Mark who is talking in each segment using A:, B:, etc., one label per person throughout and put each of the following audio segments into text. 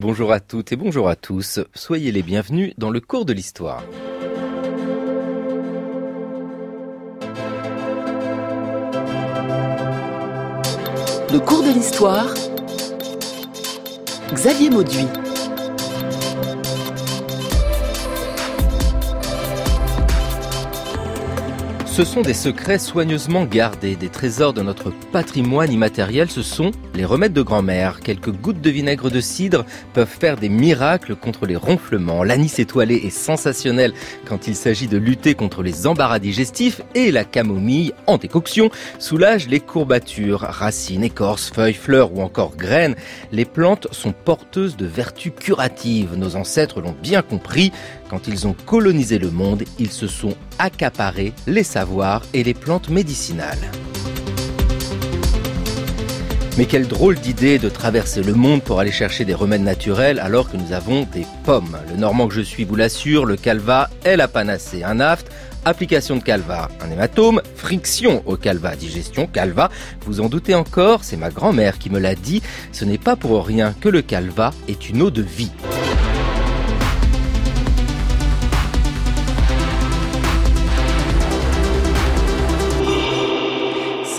A: Bonjour à toutes et bonjour à tous. Soyez les bienvenus dans le cours de l'histoire.
B: Le cours de l'histoire. Xavier Mauduit.
A: Ce sont des secrets soigneusement gardés, des trésors de notre patrimoine immatériel, ce sont les remèdes de grand-mère. Quelques gouttes de vinaigre de cidre peuvent faire des miracles contre les ronflements. L'anis étoilé est sensationnel quand il s'agit de lutter contre les embarras digestifs et la camomille en décoction soulage les courbatures, racines, écorces, feuilles, fleurs ou encore graines. Les plantes sont porteuses de vertus curatives. Nos ancêtres l'ont bien compris. Quand ils ont colonisé le monde, ils se sont accaparés les savoirs et les plantes médicinales. Mais quelle drôle d'idée de traverser le monde pour aller chercher des remèdes naturels alors que nous avons des pommes. Le normand que je suis vous l'assure, le calva est la panacée. Un aft, application de calva, un hématome, friction au calva, digestion, calva. Vous en doutez encore, c'est ma grand-mère qui me l'a dit, ce n'est pas pour rien que le calva est une eau de vie.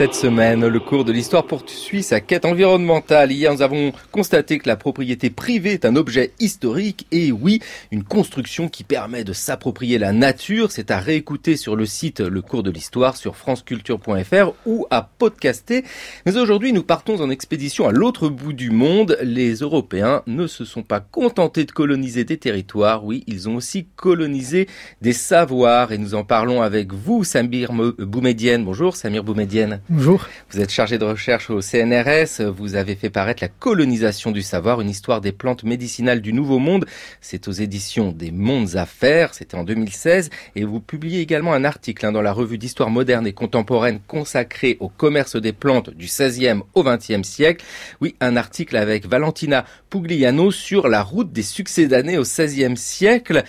A: Cette semaine, le cours de l'histoire poursuit sa quête environnementale. Hier, nous avons constaté que la propriété privée est un objet historique et oui, une construction qui permet de s'approprier la nature. C'est à réécouter sur le site Le cours de l'histoire sur franceculture.fr ou à podcaster. Mais aujourd'hui, nous partons en expédition à l'autre bout du monde. Les Européens ne se sont pas contentés de coloniser des territoires. Oui, ils ont aussi colonisé des savoirs et nous en parlons avec vous, Samir Boumedienne. Bonjour, Samir Boumedienne.
C: Bonjour.
A: Vous êtes chargé de recherche au CNRS. Vous avez fait paraître La colonisation du savoir, une histoire des plantes médicinales du Nouveau Monde. C'est aux éditions des Mondes Affaires. C'était en 2016. Et vous publiez également un article hein, dans la revue d'histoire moderne et contemporaine consacrée au commerce des plantes du 16e au 20e siècle. Oui, un article avec Valentina Pugliano sur la route des succès d'années au 16e siècle.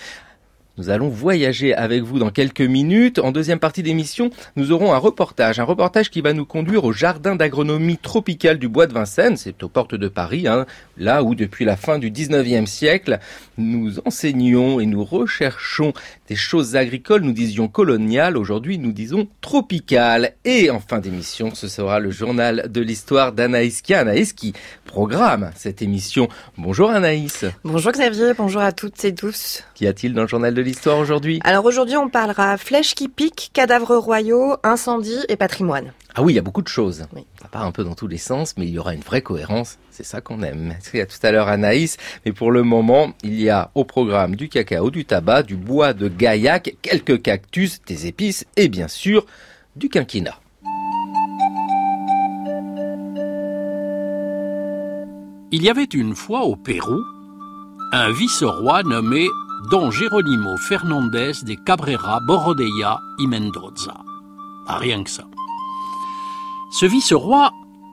A: Nous allons voyager avec vous dans quelques minutes. En deuxième partie d'émission, nous aurons un reportage, un reportage qui va nous conduire au jardin d'agronomie tropicale du Bois de Vincennes, c'est aux portes de Paris, hein, là où depuis la fin du 19e siècle, nous enseignons et nous recherchons des choses agricoles, nous disions coloniales, aujourd'hui nous disons tropicales. Et en fin d'émission, ce sera le journal de l'histoire d'Anaïs Kia. Anaïs qui programme cette émission. Bonjour Anaïs.
D: Bonjour Xavier, bonjour à toutes et tous.
A: Qu'y a-t-il dans le journal de l'histoire aujourd'hui
D: Alors aujourd'hui, on parlera flèches qui piquent, cadavres royaux, incendie et patrimoine.
A: Ah oui, il y a beaucoup de choses. Ça part un peu dans tous les sens, mais il y aura une vraie cohérence. C'est ça qu'on aime. Merci à tout à l'heure Anaïs. Mais pour le moment, il y a au programme du cacao, du tabac, du bois de gaillac, quelques cactus, des épices et bien sûr du quinquina.
E: Il y avait une fois au Pérou un vice-roi nommé Don Geronimo Fernandez de Cabrera Borodeia y Mendoza. Rien que ça. Ce vice-roi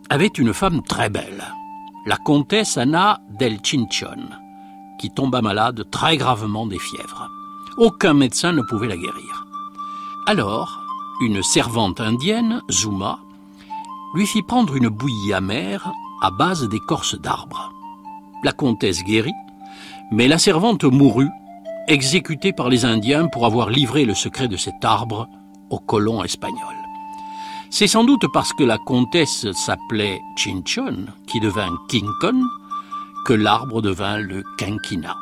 E: avait une femme très belle, la comtesse Anna del Chinchon, qui tomba malade très gravement des fièvres. Aucun médecin ne pouvait la guérir. Alors, une servante indienne, Zuma, lui fit prendre une bouillie amère à base d'écorce d'arbres. La comtesse guérit, mais la servante mourut, exécutée par les Indiens pour avoir livré le secret de cet arbre aux colons espagnols. C'est sans doute parce que la comtesse s'appelait Chinchon, qui devint Kinkon, que l'arbre devint le quinquina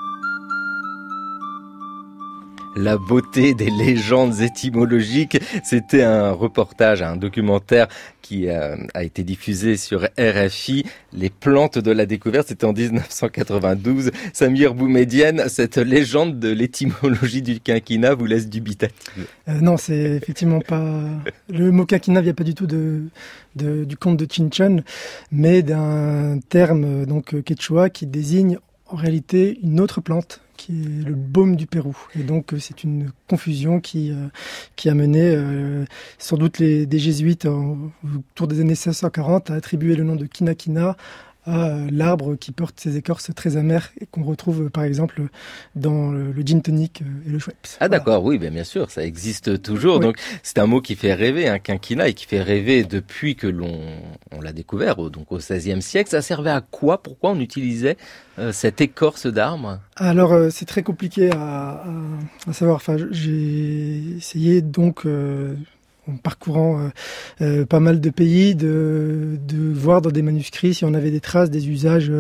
A: la beauté des légendes étymologiques. C'était un reportage, un documentaire qui a, a, été diffusé sur RFI. Les plantes de la découverte, c'était en 1992. Samir Boumedienne, cette légende de l'étymologie du quinquina vous laisse dubitative
C: euh, Non, c'est effectivement pas... Le mot quinquina vient pas du tout du conte de Chinchon, mais d'un terme donc quechua qui désigne en réalité une autre plante qui est le baume du Pérou. Et donc euh, c'est une confusion qui, euh, qui a mené euh, sans doute les, des jésuites autour des années 1640 à attribuer le nom de Kinakina à l'arbre qui porte ces écorces très amères et qu'on retrouve par exemple dans le, gin tonic et le Schweppes.
A: Ah d'accord, oui, bien, bien sûr, ça existe toujours. Donc c'est un mot qui fait rêver, un quinquina, et qui fait rêver depuis que l'on on l'a découvert, donc au XVIe siècle. Ça servait à quoi? Pourquoi on utilisait cette écorce d'arbre?
C: Alors c'est très compliqué à, à, savoir. Enfin, j'ai essayé donc en parcourant euh, euh, pas mal de pays, de, voir dans des manuscrits si on avait des traces des usages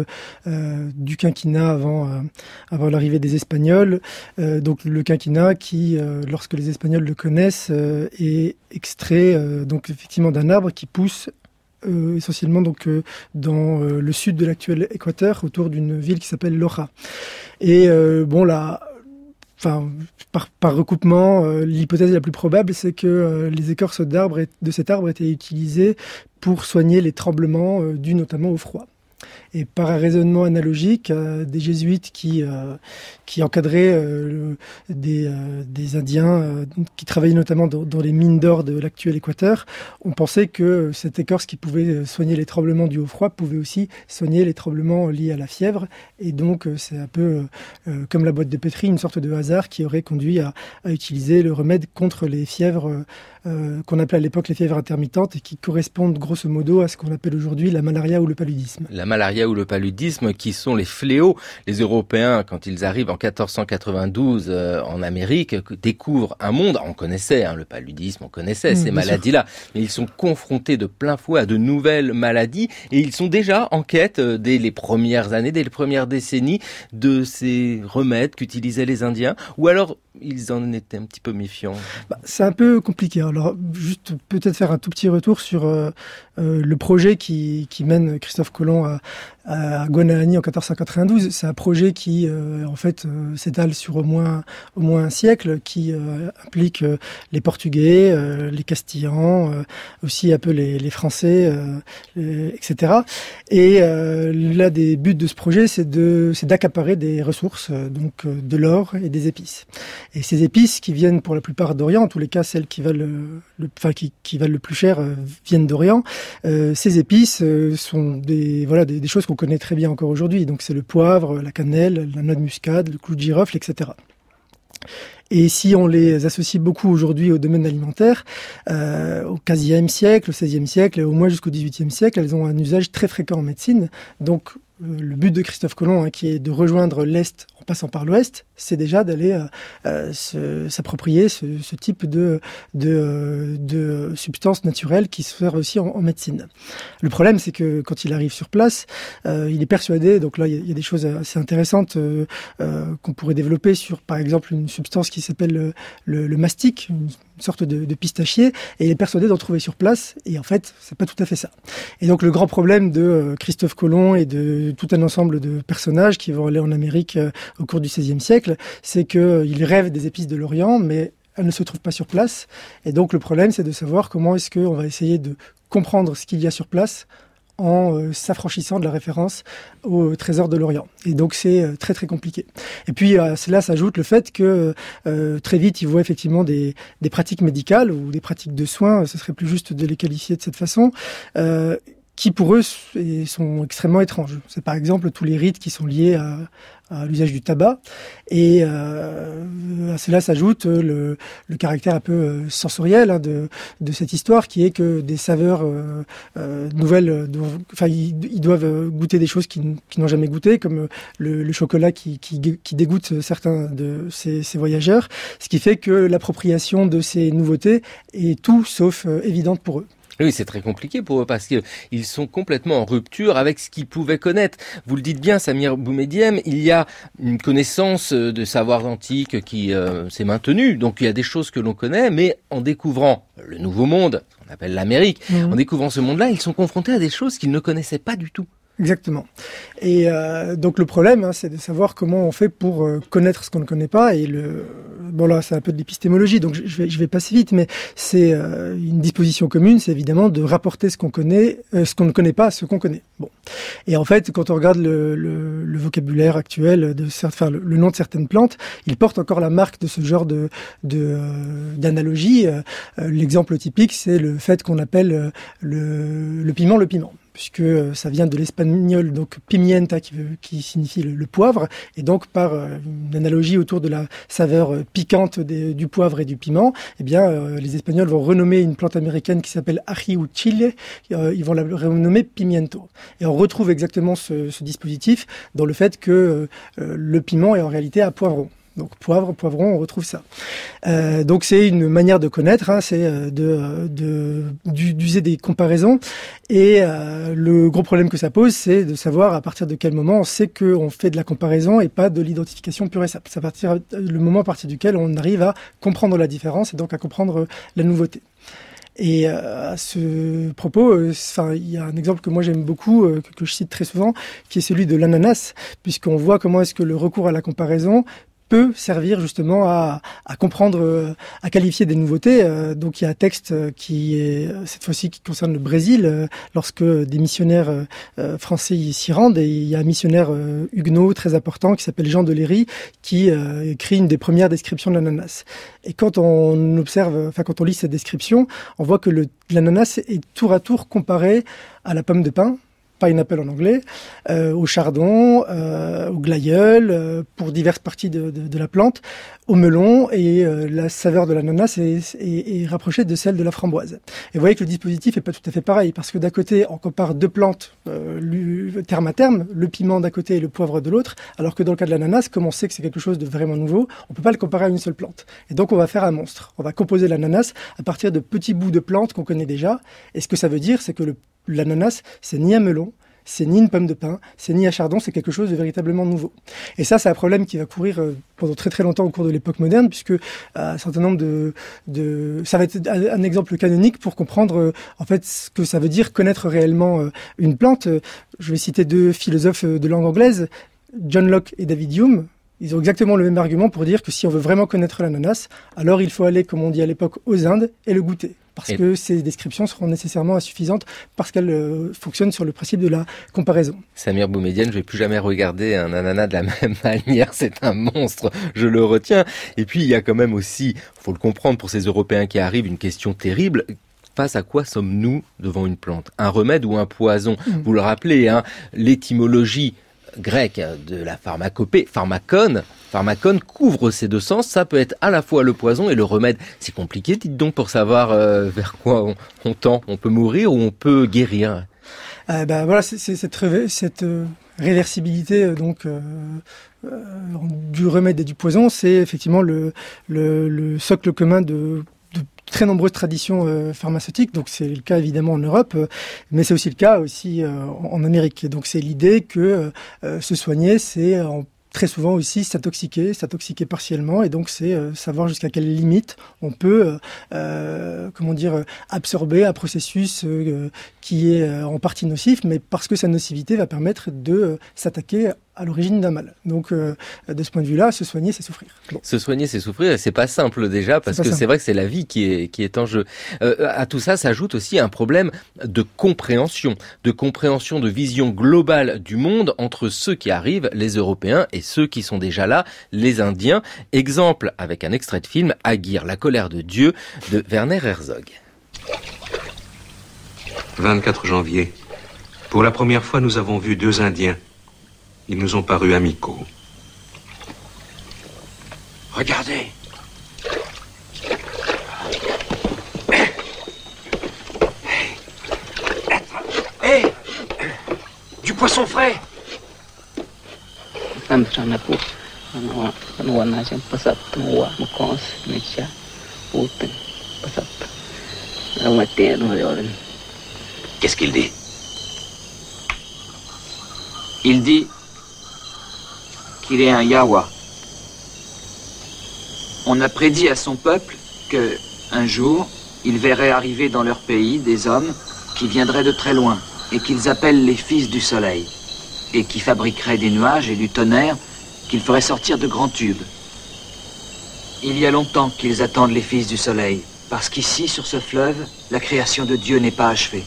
C: euh, du quinquina avant, l'arrivée des Espagnols. donc le quinquina qui, lorsque les Espagnols le connaissent, est extrait donc effectivement d'un arbre qui pousse essentiellement dans le sud de l'actuel Équateur, autour d'une ville qui s'appelle Loja. Et bon là, enfin, par, recoupement, euh, l'hypothèse la plus probable, c'est que euh, les écorces d'arbres de cet arbre étaient utilisées pour soigner les tremblements euh, dus notamment au froid. Et par un raisonnement analogique, euh, des jésuites qui, euh, encadraient euh, des, Indiens qui travaillaient notamment dans, les mines d'or de l'actuel Équateur, ont pensé que cette écorce qui pouvait soigner les tremblements du haut froid pouvait aussi soigner les tremblements liés à la fièvre. Et donc c'est un peu comme la boîte de pétri, une sorte de hasard qui aurait conduit à utiliser le remède contre les fièvres qu'on appelait à l'époque les fièvres intermittentes et qui correspondent grosso modo à ce qu'on appelle aujourd'hui la malaria ou le paludisme.
A: La malaria ou le paludisme qui sont les fléaux. Les Européens, quand ils arrivent en 1492 euh, en Amérique, découvrent un monde. On connaissait hein, le paludisme, on connaissait mmh, ces maladies-là, mais ils sont confrontés de plein fouet à de nouvelles maladies et ils sont déjà en quête euh, dès les premières années, dès les premières décennies de ces remèdes qu'utilisaient les Indiens. Ou alors ils en étaient un petit peu méfiants
C: bah, C'est un peu compliqué. Alors, juste peut-être faire un tout petit retour sur euh, euh, le projet qui, qui, mène Christophe Colomb à, à Guanahani en 1492. C'est un projet qui, euh, en fait, euh, s'étale sur au moins, au moins un siècle, qui euh, implique les Portugais, les Castillans, aussi un peu les, les Français, etc. Et l'un des buts de ce projet, c'est de, c'est d'accaparer des ressources, donc de l'or et des épices. Et ces épices qui viennent pour la plupart d'Orient, en tous les cas celles qui valent le, enfin qui, qui valent le plus cher, viennent d'Orient. Ces épices sont des, choses qu'on connaît très bien encore aujourd'hui. Donc c'est le poivre, la cannelle, la noix de muscade, le clou de girofle, etc. Et si on les associe beaucoup aujourd'hui au domaine alimentaire, euh, au 15e siècle, au 16e siècle et au moins jusqu'au 18e siècle, elles ont un usage très fréquent en médecine. Donc euh, le but de Christophe Colomb, hein, qui est de rejoindre l'Est passant par l'Ouest, c'est déjà d'aller euh, euh s'approprier ce, type de, de, de substances naturelles qui aussi en, médecine. Le problème, c'est que quand il arrive sur place, euh, il est persuadé, donc là il y, a, des choses assez intéressantes qu'on pourrait développer sur, par exemple, une substance qui s'appelle le, mastic, une sorte de, de, pistachier, et il est persuadé d'en trouver sur place, et en fait, c'est pas tout à fait ça. Et donc le grand problème de Christophe Colomb et de tout un ensemble de personnages qui vont aller en Amérique au cours du XVIe siècle, c'est qu'ils euh, rêvent des épices de l'Orient, mais elles ne se trouvent pas sur place. Et donc le problème, c'est de savoir comment est-ce qu'on va essayer de comprendre ce qu'il y a sur place en euh, s'affranchissant de la référence au trésor de l'Orient. Et donc c'est très très compliqué. Et puis à cela s'ajoute le fait que très vite ils voient effectivement des, des, pratiques médicales ou des pratiques de soins, ce serait plus juste de les qualifier de cette façon, qui pour eux sont extrêmement étranges. C'est par exemple tous les rites qui sont liés à, l'usage du tabac. Et euh, à cela s'ajoute le, le, caractère un peu euh, sensoriel hein, de, de, cette histoire, qui est que des saveurs euh, euh nouvelles, enfin ils, doivent goûter des choses qu'ils n'ont jamais goûté, comme le, le chocolat qui, qui, qui, dégoûte certains de ces, ces, voyageurs, ce qui fait que l'appropriation de ces nouveautés est tout sauf évidente pour eux.
A: Oui, c'est très compliqué pour eux parce qu'ils sont complètement en rupture avec ce qu'ils pouvaient connaître. Vous le dites bien, Samir Boumediem, il y a une connaissance de savoir antique qui euh, s'est maintenue. Donc il y a des choses que l'on connaît, mais en découvrant le nouveau monde, qu'on appelle l'Amérique, mmh. en découvrant ce monde-là, ils sont confrontés à des choses qu'ils ne connaissaient pas du tout.
C: Exactement. Et euh, donc le problème, hein, c'est de savoir comment on fait pour euh, connaître ce qu'on ne connaît pas. Et le bon là, c'est un peu de l'épistémologie, donc je vais je vais passer vite, mais c'est euh, une disposition commune, c'est évidemment de rapporter ce qu'on connaît, euh, ce qu'on ne connaît pas, à ce qu'on connaît. Bon. Et en fait, quand on regarde le, le, le vocabulaire actuel de enfin le, nom de certaines plantes, il porte encore la marque de ce genre de d'analogie. L'exemple typique, c'est le fait qu'on appelle le, le piment le piment puisque euh, ça vient de l'espagnol donc pimienta qui, signifie le, poivre, et donc par une analogie autour de la saveur piquante du poivre et du piment, eh bien les Espagnols vont renommer une plante américaine qui s'appelle ají chile, ils vont la renommer pimiento. Et on retrouve exactement ce, ce dispositif dans le fait que le piment est en réalité à poivron. Donc poivre, poivron, on retrouve ça. Euh, donc c'est une manière de connaître, hein, c'est euh, d'user des comparaisons. Et euh, le gros problème que ça pose, c'est de savoir à partir de quel moment on sait qu'on fait de la comparaison et pas de l'identification pure et simple. C'est à partir le moment à partir duquel on arrive à comprendre la différence et donc à comprendre la nouveauté. Et à ce propos, il y a un exemple que moi j'aime beaucoup, que, je cite très souvent, qui est celui de l'ananas, puisqu'on voit comment est-ce que le recours à la comparaison peut servir justement à, à, comprendre, euh, à qualifier des nouveautés. Euh, donc il y a un texte euh, qui est cette fois-ci qui concerne le Brésil, lorsque des missionnaires français s'y rendent, et il y a un missionnaire huguenot très important qui s'appelle Jean Deléry qui écrit une des premières descriptions de l'ananas. Et quand on observe, enfin quand on lit cette description, on voit que l'ananas est tour à tour comparé à la pomme de pin, pineapple en anglais, euh, au chardon, euh, au glaïeul, euh, pour diverses parties de, la plante, au melon, et euh, la saveur de l'ananas est, est, est, rapprochée de celle de la framboise. Et vous voyez que le dispositif est pas tout à fait pareil, parce que d'un côté, on compare deux plantes terme à terme, le piment d'un côté et le poivre de l'autre, alors que dans le cas de l'ananas, comme on sait que c'est quelque chose de vraiment nouveau, on peut pas le comparer à une seule plante. Et donc on va faire un monstre. On va composer l'ananas à partir de petits bouts de plantes qu'on connaît déjà. Et ce que ça veut dire, c'est que l'ananas, c'est ni un melon, c'est ni une pomme de pin, c'est ni un chardon, c'est quelque chose de véritablement nouveau. Et ça, c'est un problème qui va courir euh, pendant très très longtemps au cours de l'époque moderne, puisque euh, un certain nombre de, de, ça va être un exemple canonique pour comprendre euh, en fait ce que ça veut dire connaître réellement une plante. Je vais citer deux philosophes de langue anglaise, John Locke et David Hume. Ils ont exactement le même argument pour dire que si on veut vraiment connaître l'ananas, alors il faut aller, comme on dit à l'époque, aux Indes et le goûter parce que ces descriptions seront nécessairement insuffisantes parce qu'elles euh, fonctionnent sur le principe de la comparaison.
A: Samir Boumedienne, je vais plus jamais regarder un ananas de la même manière, c'est un monstre, je le retiens. Et puis il y a quand même aussi, faut le comprendre pour ces Européens qui arrivent, une question terrible face à quoi sommes-nous devant une plante? Un remède ou un poison? Mm. Vous le rappelez, hein, l'étymologie grecque de la pharmacopée, pharmacone, pharmacone couvre ces deux sens. Ça peut être à la fois le poison et le remède. C'est compliqué, dites donc, pour savoir euh, vers quoi on, tend. On peut mourir ou on peut guérir.
C: Euh, ben voilà, c'est cette, cette euh, réversibilité euh, donc du remède et du poison, c'est effectivement le, le, le, socle commun de très nombreuses traditions pharmaceutiques. Donc c'est le cas évidemment en Europe, mais c'est aussi le cas aussi en Amérique. donc c'est l'idée que se soigner, c'est très souvent aussi s'intoxiquer, s'intoxiquer partiellement, et donc c'est euh, savoir jusqu'à quelle limite on peut, euh, euh comment dire, absorber un processus euh, qui est en partie nocif, mais parce que sa nocivité va permettre de s'attaquer à l'origine d'un mal. Donc, euh, de ce point de vue-là, se soigner, c'est souffrir.
A: Se soigner, c'est souffrir, c'est pas simple déjà, parce que c'est vrai que c'est la vie qui est, qui est en jeu. Euh, à tout ça s'ajoute aussi un problème de compréhension, de compréhension, de vision globale du monde entre ceux qui arrivent, les Européens, et ceux qui sont déjà là, les Indiens. Exemple avec un extrait de film, Aguirre, la colère de Dieu, de Werner Herzog.
F: 24 janvier. Pour la première fois, nous avons vu deux Indiens ils nous ont paru amicaux.
G: Regardez. Hé Du poisson frais. Qu'est-ce qu'il dit? Il dit qu'il est un Yawa. On a prédit à son peuple que, un jour, il verrait arriver dans leur pays des hommes qui viendraient de très loin et qu'ils appellent les fils du soleil et qui fabriqueraient des nuages et du tonnerre qu'ils feraient sortir de grands tubes. Il y a longtemps qu'ils attendent les fils du soleil, parce qu'ici, sur ce fleuve, la création de Dieu n'est pas achevée.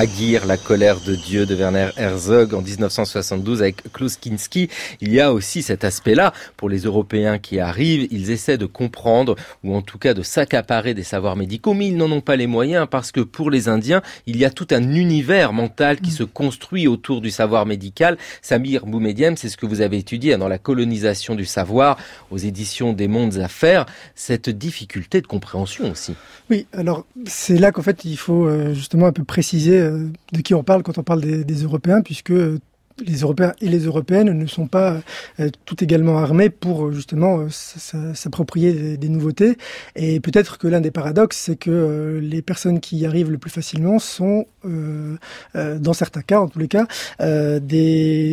A: Aguirre, la colère de Dieu de Werner Herzog en 1972 avec Klaus Kinski. Il y a aussi cet aspect-là pour les Européens qui arrivent. Ils essaient de comprendre ou en tout cas de s'accaparer des savoirs médicaux, mais ils n'en ont pas les moyens parce que pour les Indiens, il y a tout un univers mental qui se construit autour du savoir médical. Samir Boumediem, c'est ce que vous avez étudié dans la colonisation du savoir aux éditions des Mondes Affaires. Cette difficulté de compréhension aussi.
C: Oui, alors c'est là qu'en fait il faut euh, justement un peu préciser euh, de qui on parle quand on parle des, Européens, puisque euh, les Européens et les Européennes ne sont pas tout également armés pour justement s'approprier des, nouveautés. Et peut-être que l'un des paradoxes, c'est que les personnes qui y arrivent le plus facilement sont, euh, dans certains cas, en tous les cas,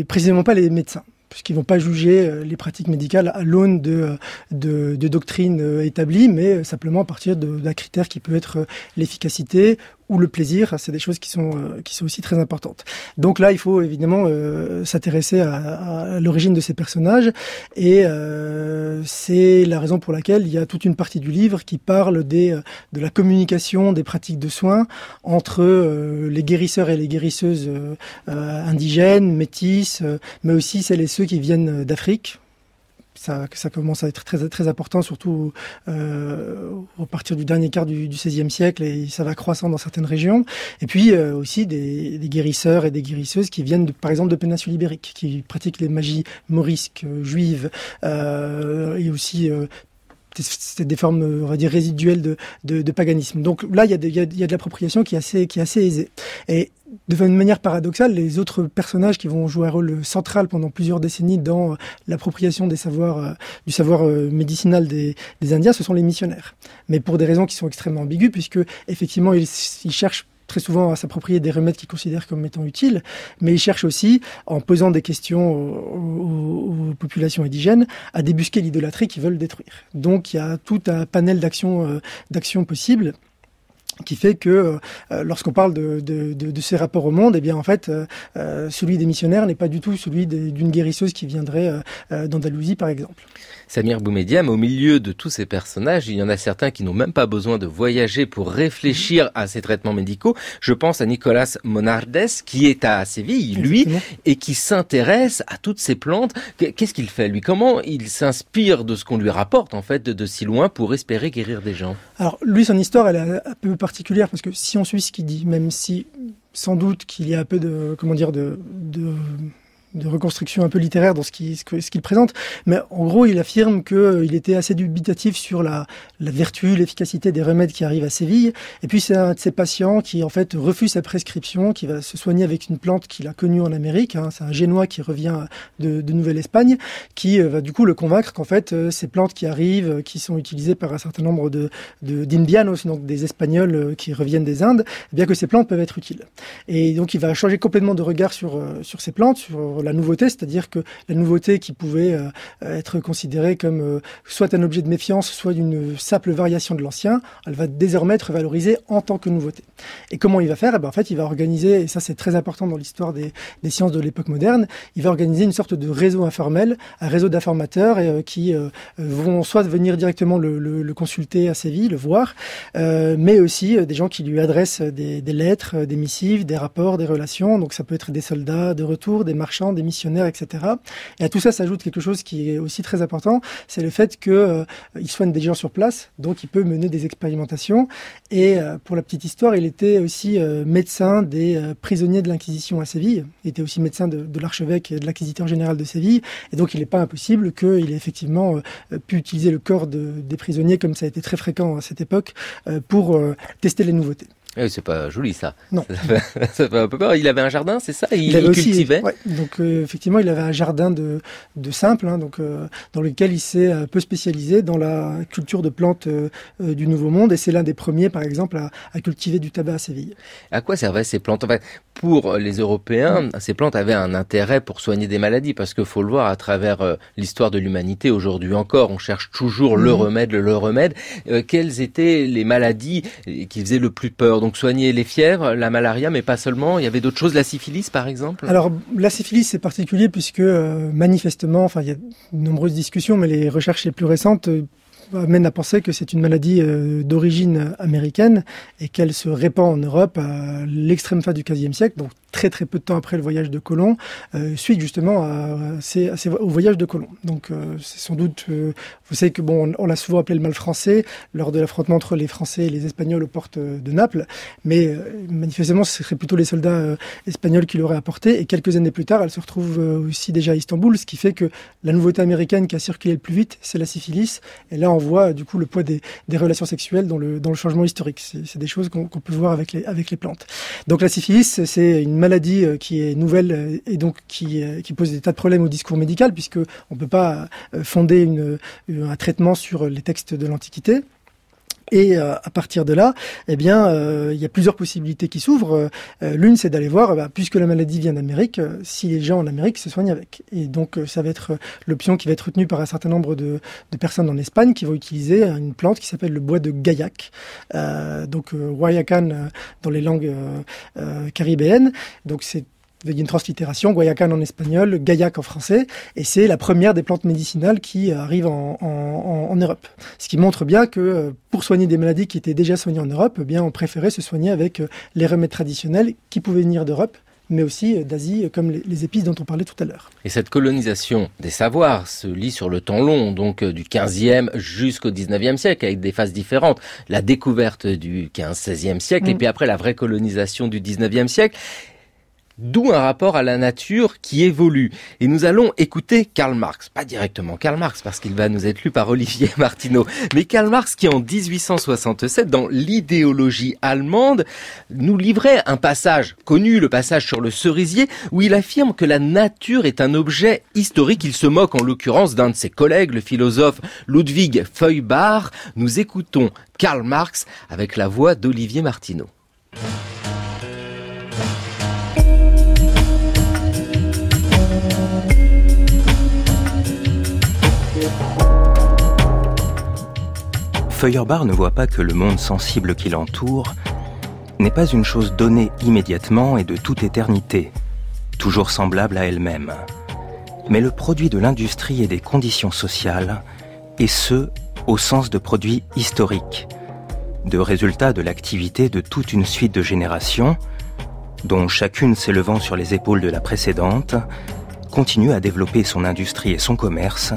C: précisément pas les médecins puisqu'ils vont pas juger euh, les pratiques médicales à l'aune de, euh, doctrines euh, établies, mais simplement à partir d'un critère qui peut être l'efficacité ou le plaisir, c'est des choses qui sont euh, qui sont aussi très importantes. Donc là, il faut évidemment euh, s'intéresser à, à l'origine de ces personnages, et euh, c'est la raison pour laquelle il y a toute une partie du livre qui parle des de la communication des pratiques de soins entre les guérisseurs et les guérisseuses indigènes, métisses, mais aussi celles et ceux qui viennent d'Afrique ça, ça commence à être très, très important, surtout euh, au partir du dernier quart du, XVIe siècle, et ça va croissant dans certaines régions. Et puis euh, aussi des, guérisseurs et des guérisseuses qui viennent, de, par exemple, de péninsule ibérique, qui pratiquent les magies morisques, euh, juives, euh, et aussi c'était des formes, on va dire, résiduelles de, de, paganisme. Donc là, il y a de, y a, de l'appropriation qui est assez, qui est assez aisée. Et de manière paradoxale, les autres personnages qui vont jouer un rôle central pendant plusieurs décennies dans l'appropriation des savoirs, euh, du savoir euh, médicinal des, des, Indiens, ce sont les missionnaires. Mais pour des raisons qui sont extrêmement ambiguës, puisque effectivement, ils, ils cherchent très souvent à s'approprier des remèdes qu'ils considèrent comme étant utiles, mais ils cherchent aussi, en posant des questions aux, populations indigènes, à débusquer l'idolâtrie qu'ils veulent détruire. Donc il y a tout un panel d'actions euh, d'actions possibles qui fait que euh, lorsqu'on parle de, de, de, de, ces rapports au monde, eh bien en fait, euh, celui des missionnaires n'est pas du tout celui d'une guérisseuse qui viendrait euh, d'Andalousie, par exemple.
A: Samir Boumediam, au milieu de tous ces personnages, il y en a certains qui n'ont même pas besoin de voyager pour réfléchir à ces traitements médicaux. Je pense à Nicolas Monardes, qui est à Séville, lui, Exactement. et qui s'intéresse à toutes ces plantes. Qu'est-ce qu'il fait, lui? Comment il s'inspire de ce qu'on lui rapporte, en fait, de, de, si loin pour espérer guérir des gens?
C: Alors, lui, son histoire, elle est un peu particulière, parce que si on suit ce qu'il dit, même si sans doute qu'il y a un peu de, comment dire, de, de de reconstruction un peu littéraire dans ce qu'il présente, mais en gros, il affirme qu'il euh, était assez dubitatif sur la, vertu, l'efficacité des remèdes qui arrivent à Séville. Et puis, c'est un de ses patients qui, en fait, refuse sa prescription, qui va se soigner avec une plante qu'il a connue en Amérique. Hein. C'est un Génois qui revient de, Nouvelle-Espagne, qui euh, va du coup le convaincre qu'en fait, euh, ces plantes qui arrivent, qui sont utilisées par un certain nombre d'Indianos, donc des Espagnols qui reviennent des Indes, eh bien que ces plantes peuvent être utiles. Et donc, il va changer complètement de regard sur, sur ces plantes, sur la nouveauté, c'est-à-dire que la nouveauté qui pouvait euh, être considérée comme euh, soit un objet de méfiance, soit une simple variation de l'ancien, elle va désormais être valorisée en tant que nouveauté. Et comment il va faire? Eh ben, En fait, il va organiser, et ça c'est très important dans l'histoire des, sciences de l'époque moderne, il va organiser une sorte de réseau informel, un réseau d'informateurs euh, qui vont soit venir directement le, consulter à Séville, le voir, mais aussi des gens qui lui adressent des lettres, des missives, des rapports, des relations. Donc ça peut être des soldats de retour, des marchands, des missionnaires, etc. Et à tout ça s'ajoute quelque chose qui est aussi très important, c'est le fait qu'il euh, soigne des gens sur place, donc il peut mener des expérimentations. Et euh, pour la petite histoire, il était aussi euh, médecin des euh, prisonniers de l'Inquisition à Séville. Il était aussi médecin de, de l'archevêque et de l'inquisiteur général de Séville. Et donc il n'est pas impossible qu'il ait effectivement pu utiliser le corps de, des prisonniers, comme ça a été très fréquent à cette époque, pour tester les nouveautés.
A: Eh, c'est pas joli ça.
C: Non.
A: Ça fait, ça fait, un peu peur. Il avait un jardin, c'est ça? Il,
C: il, avait
A: cultivait?
C: Aussi, ouais, donc euh, effectivement, il avait un jardin de, de simple, hein, donc euh, dans lequel il s'est un peu spécialisé dans la culture de plantes euh, du Nouveau Monde, et c'est l'un des premiers, par exemple, à, à, cultiver du tabac à Séville.
A: À quoi servaient ces plantes? Enfin, Pour les Européens, mmh. ces plantes avaient un intérêt pour soigner des maladies, parce qu'il faut le voir à travers euh, l'histoire de l'humanité aujourd'hui encore, on cherche toujours mmh. le remède, le, remède. Euh, quelles étaient les maladies qui faisaient le plus peur? Donc soigner les fièvres la malaria, mais pas seulement. Il y avait d'autres choses, la syphilis par exemple?
C: Alors la syphilis c'est particulier puisque euh, manifestement, enfin il y a de nombreuses discussions, mais les recherches les plus récentes euh, amène à penser que c'est une maladie d'origine américaine et qu'elle se répand en Europe à l'extrême fin du XVe siècle, donc très très peu de temps après le voyage de Colomb, suite justement à, au voyage de Colomb. Donc c'est sans doute, vous savez que bon, on, l'a souvent appelé le mal français lors de l'affrontement entre les Français et les Espagnols aux portes de Naples, mais manifestement ce serait plutôt les soldats espagnols qui l'auraient apporté. Et quelques années plus tard, elle se retrouve aussi déjà à Istanbul, ce qui fait que la nouveauté américaine qui a circulé le plus vite, c'est la syphilis. Et là, on voit du coup le poids des, relations sexuelles dans le, dans le changement historique. C'est des choses qu'on peut voir avec les, avec les plantes. Donc la syphilis, c'est une maladie euh, qui est nouvelle euh, et donc qui, euh, qui pose des tas de problèmes au discours médical, puisque on ne peut pas fonder une, un traitement sur les textes de l'Antiquité. Et euh, à partir de là, eh bien, euh, il y a plusieurs possibilités qui s'ouvrent. Euh, l'une, c'est d'aller voir, bah, puisque la maladie vient d'Amérique, si les gens en Amérique se soignent avec. Et donc, ça va être l'option qui va être retenue par un certain nombre de, de, personnes en Espagne qui vont utiliser une plante qui s'appelle le bois de gaillac, donc Guayacan dans les langues caribéennes. Donc, c'est il y a une translittération, Guayacan en espagnol, Gaillac en français, et c'est la première des plantes médicinales qui arrive en, en, en, Europe. Ce qui montre bien que euh, pour soigner des maladies qui étaient déjà soignées en Europe, eh bien on préférait se soigner avec euh, les remèdes traditionnels qui pouvaient venir d'Europe mais aussi euh, d'Asie, comme les, épices dont on parlait tout à l'heure.
A: Et cette colonisation des savoirs se lit sur le temps long, donc du 15e jusqu'au 19e siècle, avec des phases différentes. La découverte du 15-16e siècle, et mm. puis après la vraie colonisation du 19e siècle. D'où un rapport à la nature qui évolue. Et nous allons écouter Karl Marx. Pas directement Karl Marx, parce qu'il va nous être lu par Olivier Martineau. Mais Karl Marx qui, en 1867, dans l'idéologie allemande, nous livrait un passage connu, le passage sur le cerisier, où il affirme que la nature est un objet historique. Il se moque en l'occurrence d'un de ses collègues, le philosophe Ludwig Feuerbach. Nous écoutons Karl Marx avec la voix d'Olivier Martineau.
H: Feuerbach ne voit pas que le monde sensible qui l'entoure n'est pas une chose donnée immédiatement et de toute éternité, toujours semblable à elle-même, mais le produit de l'industrie et des conditions sociales, et ce, au sens de produits historiques, de résultats de l'activité de toute une suite de générations, dont chacune s'élevant sur les épaules de la précédente, continue à développer son industrie et son commerce,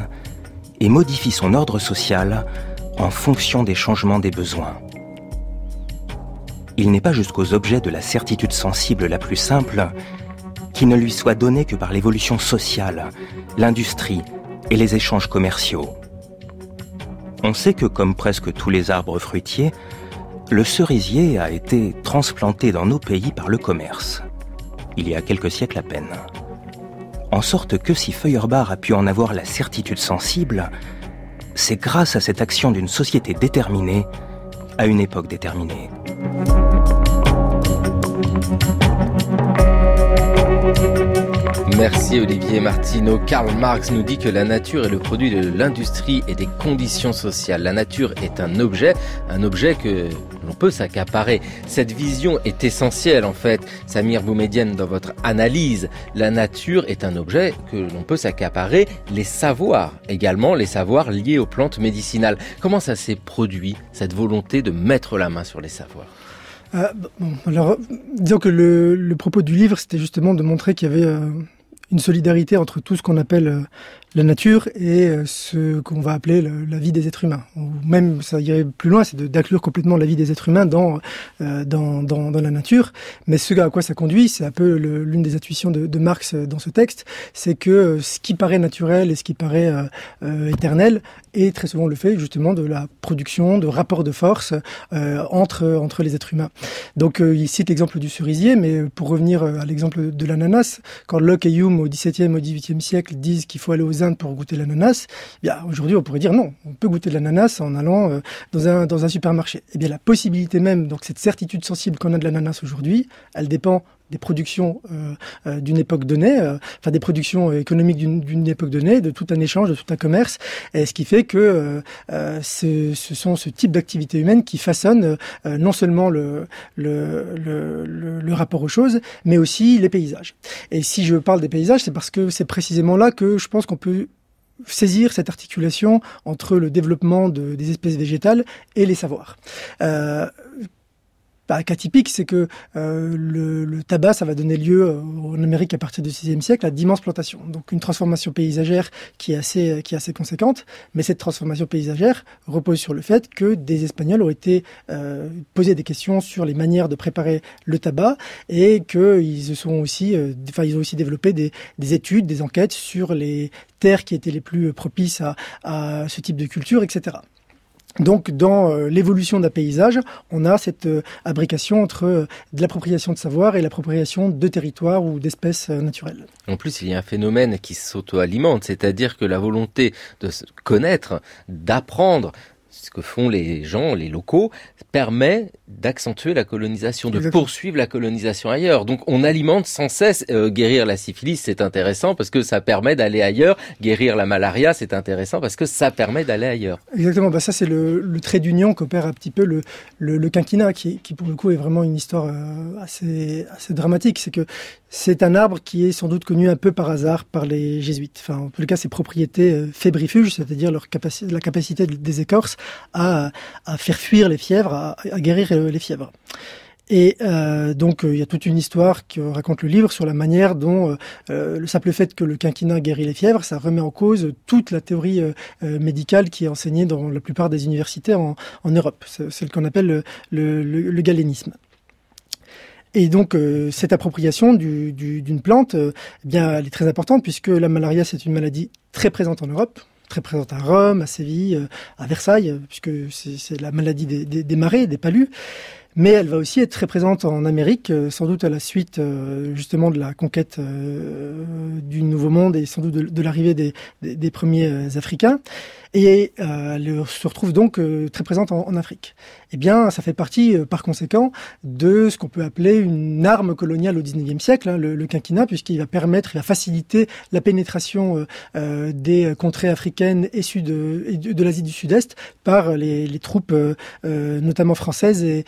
H: et modifie son ordre social en fonction des changements des besoins. Il n'est pas jusqu'aux objets de la certitude sensible la plus simple qui ne lui soit donné que par l'évolution sociale, l'industrie et les échanges commerciaux. On sait que, comme presque tous les arbres fruitiers, le cerisier a été transplanté dans nos pays par le commerce, il y a quelques siècles à peine. En sorte que si Feuerbach a pu en avoir la certitude sensible, c'est grâce à cette action d'une société déterminée à une époque déterminée.
A: Merci Olivier Martineau. Karl Marx nous dit que la nature est le produit de l'industrie et des conditions sociales. La nature est un objet, un objet que l'on peut s'accaparer. Cette vision est essentielle en fait. Samir Boumedienne, dans votre analyse, la nature est un objet que l'on peut s'accaparer. Les savoirs également, les savoirs liés aux plantes médicinales. Comment ça s'est produit, cette volonté de mettre la main sur les savoirs?
C: Euh, bon, alors, disons que le, le, propos du livre, c'était justement de montrer qu'il y avait euh, une solidarité entre tout ce qu'on appelle euh, la nature et euh, ce qu'on va appeler la vie des êtres humains. Ou même, ça irait plus loin, c'est d'inclure complètement la vie des êtres humains dans, euh, dans, dans, dans, la nature. Mais ce à quoi ça conduit, c'est un peu l'une des intuitions de, Marx dans ce texte, c'est que ce qui paraît naturel et ce qui paraît éternel est très souvent le fait justement de la production, de rapports de force entre, entre les êtres humains. Donc il cite l'exemple du cerisier, mais pour revenir à l'exemple de l'ananas, quand Locke et Hume au XVIIe, au XVIIIe siècle disent qu'il faut aller aux Pour goûter l'ananas, eh bien aujourd'hui on pourrait dire non, on peut goûter de l'ananas en allant euh, dans un dans un supermarché. Eh bien la possibilité même, donc cette certitude sensible qu'on a de l'ananas aujourd'hui, elle dépend des productions euh, euh, d'une époque donnée, enfin des productions économiques d'une époque donnée, de tout un échange, de tout un commerce, et ce qui fait que ce, sont ce type d'activités humaines qui façonnent non seulement le rapport aux choses, mais aussi les paysages. Et si je parle des paysages, c'est parce que c'est précisément là que je pense qu'on peut saisir cette articulation entre le développement des espèces végétales et les savoirs. Euh, bah, cas typique, c'est que euh, le, tabac, ça va donner lieu euh, en Amérique à partir du VIe siècle à d'immenses plantations. Donc une transformation paysagère qui est assez, qui est assez conséquente. Mais cette transformation paysagère repose sur le fait que des Espagnols ont été euh, posés des questions sur les manières de préparer le tabac et qu'ils euh, ils ont aussi développé des, des études, des enquêtes sur les terres qui étaient les plus propices à ce type de culture, etc. Donc, dans euh, l'évolution d'un paysage, on a cette euh, abrication entre euh, l'appropriation de savoir et l'appropriation de territoires ou d'espèces naturelles.
A: En plus, il y a un phénomène qui s'auto-alimente, c'est-à-dire que la volonté de connaître, d'apprendre, ce que font les gens, les locaux, permet d'accentuer la colonisation, de poursuivre la colonisation ailleurs. Donc on alimente sans cesse euh, guérir la syphilis, c'est intéressant parce que ça permet d'aller ailleurs. Guérir la malaria, c'est intéressant parce que ça permet d'aller ailleurs.
C: Exactement, bah ça c'est le, le, trait d'union qu'opère un petit peu le, le, le quinquennat, qui, qui, pour le coup est vraiment une histoire euh, assez, assez dramatique. C'est que c'est un arbre qui est sans doute connu un peu par hasard par les jésuites. Enfin, en tout cas, ses propriétés euh, fébrifuges, c'est-à-dire leur la capacité des écorces à, faire fuir les fièvres, à, guérir les fièvres. Et euh, donc euh, il y a toute une histoire qui raconte le livre sur la manière dont euh, le simple fait que le quinquina guérit les fièvres, ça remet en cause toute la théorie médicale qui est enseignée dans la plupart des universités en, Europe. C'est ce qu'on appelle le, le, galénisme. Et donc cette appropriation d'une plante, eh bien, elle est très importante puisque la malaria c'est une maladie très présente en Europe très présente à Rome, à Séville, à Versailles, puisque c'est la maladie des, des, des marais, des palus mais elle va aussi être très présente en Amérique, euh, sans doute à la suite euh, justement de la conquête euh, du Nouveau Monde et sans doute de, l'arrivée des, premiers Africains. Et elle se retrouve donc très présente en, Afrique. Eh bien, ça fait partie, par conséquent, de ce qu'on peut appeler une arme coloniale au XIXe siècle, hein, le, quinquennat, puisqu'il va permettre, il va faciliter la pénétration des contrées africaines et sud de, l'Asie du Sud-Est par les, troupes, notamment françaises et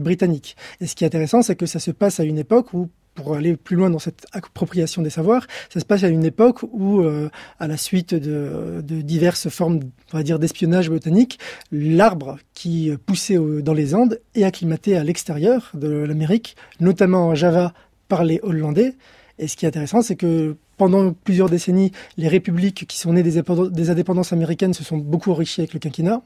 C: britannique. Et ce qui est intéressant, c'est que ça se passe à une époque où pour aller plus loin dans cette appropriation des savoirs, ça se passe à une époque où, euh, à la suite de, de, diverses formes, on va dire, d'espionnage botanique, l'arbre qui poussait dans les Andes est acclimaté à l'extérieur de l'Amérique, notamment en Java par les Hollandais. Et ce qui est intéressant, c'est que pendant plusieurs décennies, les républiques qui sont nées des, des indépendances américaines se sont beaucoup enrichies avec le quinquennat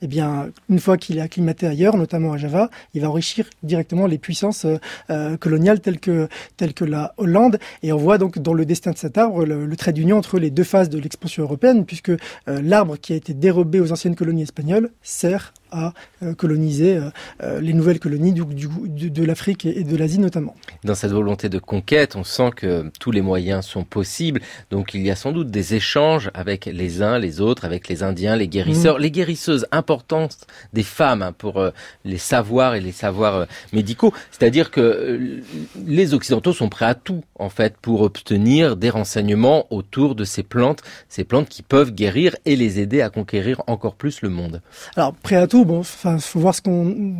C: eh bien, une fois qu'il est acclimaté ailleurs, notamment à Java, il va enrichir directement les puissances euh, euh, coloniales telles que, telles que la Hollande. Et on voit donc dans le destin de cet arbre le, trait d'union entre les deux phases de l'expansion européenne, puisque euh, l'arbre qui a été dérobé aux anciennes colonies espagnoles sert à euh, coloniser euh, euh, les nouvelles colonies du, de, l'Afrique et de l'Asie notamment.
A: Dans cette volonté de conquête, on sent que tous les moyens sont possibles. Donc il y a sans doute des échanges avec les uns, les autres, avec les Indiens, les guérisseurs, mmh. les guérisseuses importantes des femmes hein, pour les savoirs et les savoirs médicaux. C'est-à-dire que les Occidentaux sont prêts à tout en fait pour obtenir des renseignements autour de ces plantes, ces plantes qui peuvent guérir et les aider à conquérir encore plus le monde.
C: Alors prêt à tout Bon, enfin, faut voir ce qu'on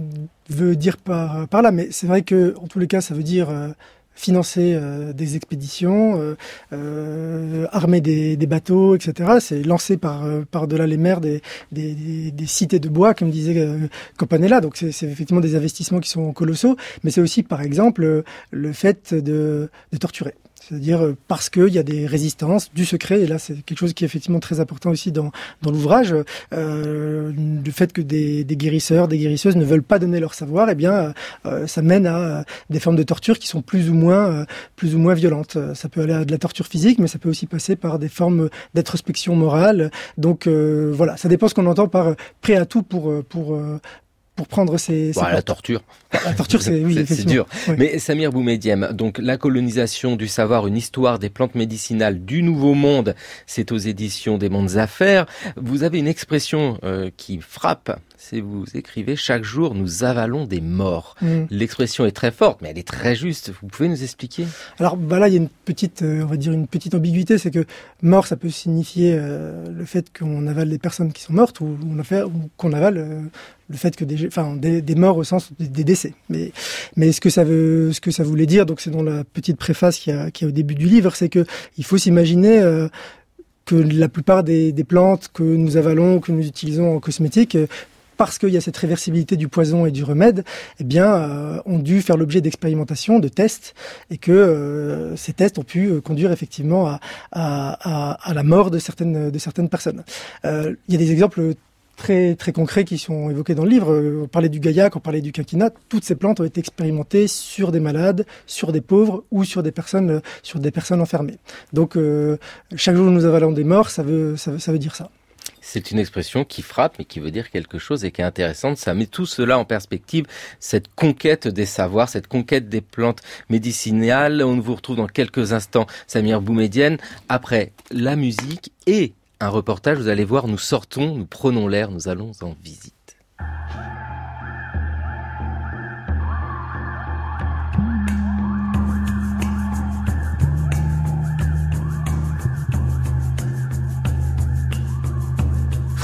C: veut dire par, là, mais c'est vrai que en tous les cas, ça veut dire euh, financer euh, des expéditions, euh, armer des, bateaux, etc. C'est lancer par par delà les mers des, des, cités de bois, comme disait Campanella. Donc c'est effectivement des investissements qui sont colossaux, mais c'est aussi par exemple le fait de torturer. C'est-à-dire euh, parce qu'il y a des résistances, du secret, et là c'est quelque chose qui est effectivement très important aussi dans, dans l'ouvrage, euh, le fait que des, des, guérisseurs, des guérisseuses ne veulent pas donner leur savoir, eh bien euh, ça mène à des formes de torture qui sont plus ou moins, plus ou moins violentes. Ça peut aller à de la torture physique, mais ça peut aussi passer par des formes d'introspection morale. Donc voilà, ça dépend ce qu'on entend par prêt à tout pour, pour, pour prendre ces...
A: Bah, la torture.
C: La torture, c'est oui,
A: dur. Mais Samir Boumediem, donc la colonisation du savoir, une histoire des plantes médicinales du Nouveau Monde, c'est aux éditions des Mondes Affaires. Vous avez une expression euh, qui frappe c'est vous écrivez chaque jour nous avalons des morts. Mm. L'expression est très forte, mais elle est très juste. Vous pouvez nous expliquer?
C: Alors bah là, il y a une petite, euh, on va dire une petite ambiguïté, c'est que mort, ça peut signifier euh, le fait qu'on avale des personnes qui sont mortes ou, qu'on avale euh, le fait que des, enfin, des, morts au sens des, décès. Mais, mais ce que ça veut, ce que ça voulait dire, donc c'est dans la petite préface qui a au début du livre, c'est que il faut s'imaginer que la plupart des, des plantes que nous avalons, que nous utilisons en cosmétique, parce qu'il y a cette réversibilité du poison et du remède, eh bien, euh, ont dû faire l'objet d'expérimentations, de tests, et que euh, ces tests ont pu euh, conduire effectivement à, à, à, la mort de certaines, de certaines personnes. il y a des exemples très très concrets qui sont évoqués dans le livre. On parlait du gaillac, on parlait du quinquina. Toutes ces plantes ont été expérimentées sur des malades, sur des pauvres ou sur des personnes sur des personnes enfermées. Donc chaque jour nous avalons des morts, ça veut ça veut, ça veut dire ça.
A: C'est une expression qui frappe, mais qui veut dire quelque chose et qui est intéressante. Ça met tout cela en perspective, cette conquête des savoirs, cette conquête des plantes médicinales. On vous retrouve dans quelques instants, Samir Boumedienne, après la musique et un reportage. Vous allez voir, nous sortons, nous prenons l'air, nous allons en visite.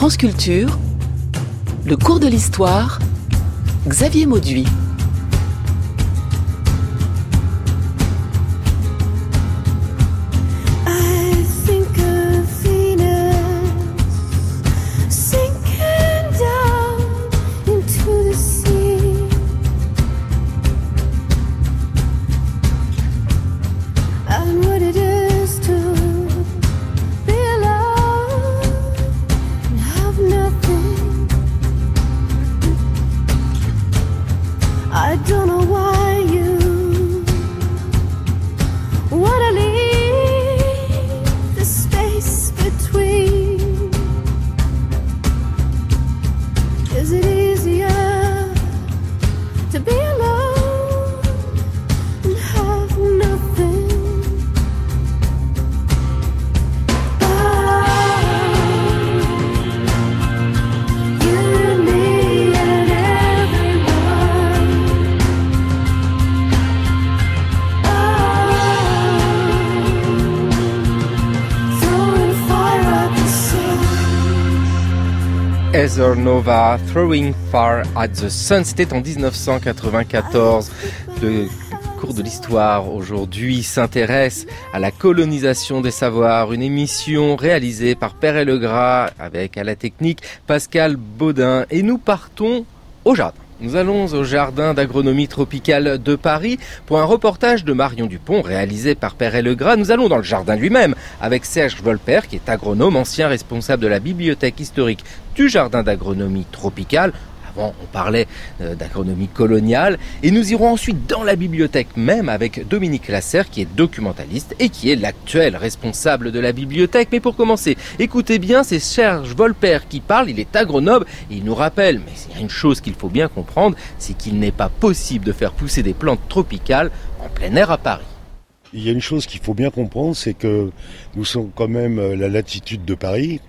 B: France Culture, le cours de l'histoire, Xavier Mauduit.
A: Nova, Throwing Far at the Sun. C'était en 1994. Le cours de l'histoire aujourd'hui s'intéresse à la colonisation des savoirs, une émission réalisée par Père et Legras avec à la technique Pascal Baudin. Et nous partons au jardin. Nous allons au jardin d'agronomie tropicale de Paris pour un reportage de Marion Dupont réalisé par Père Legras. Nous allons dans le jardin lui-même avec Serge Volper qui est agronome, ancien responsable de la bibliothèque historique du jardin d'agronomie tropicale on parlait euh, d'agronomie coloniale. Et nous irons ensuite dans la bibliothèque même avec Dominique Lasserre, qui est documentaliste et qui est l'actuel responsable de la bibliothèque. Mais pour commencer, écoutez bien, c'est Serge Volper qui parle. Il est agronome et il nous rappelle, mais il y a une chose qu'il faut bien comprendre, c'est qu'il n'est pas possible de faire pousser des plantes tropicales en plein air à Paris.
I: Il y a une chose qu'il faut bien comprendre, c'est que nous sommes quand même euh, la latitude de Paris,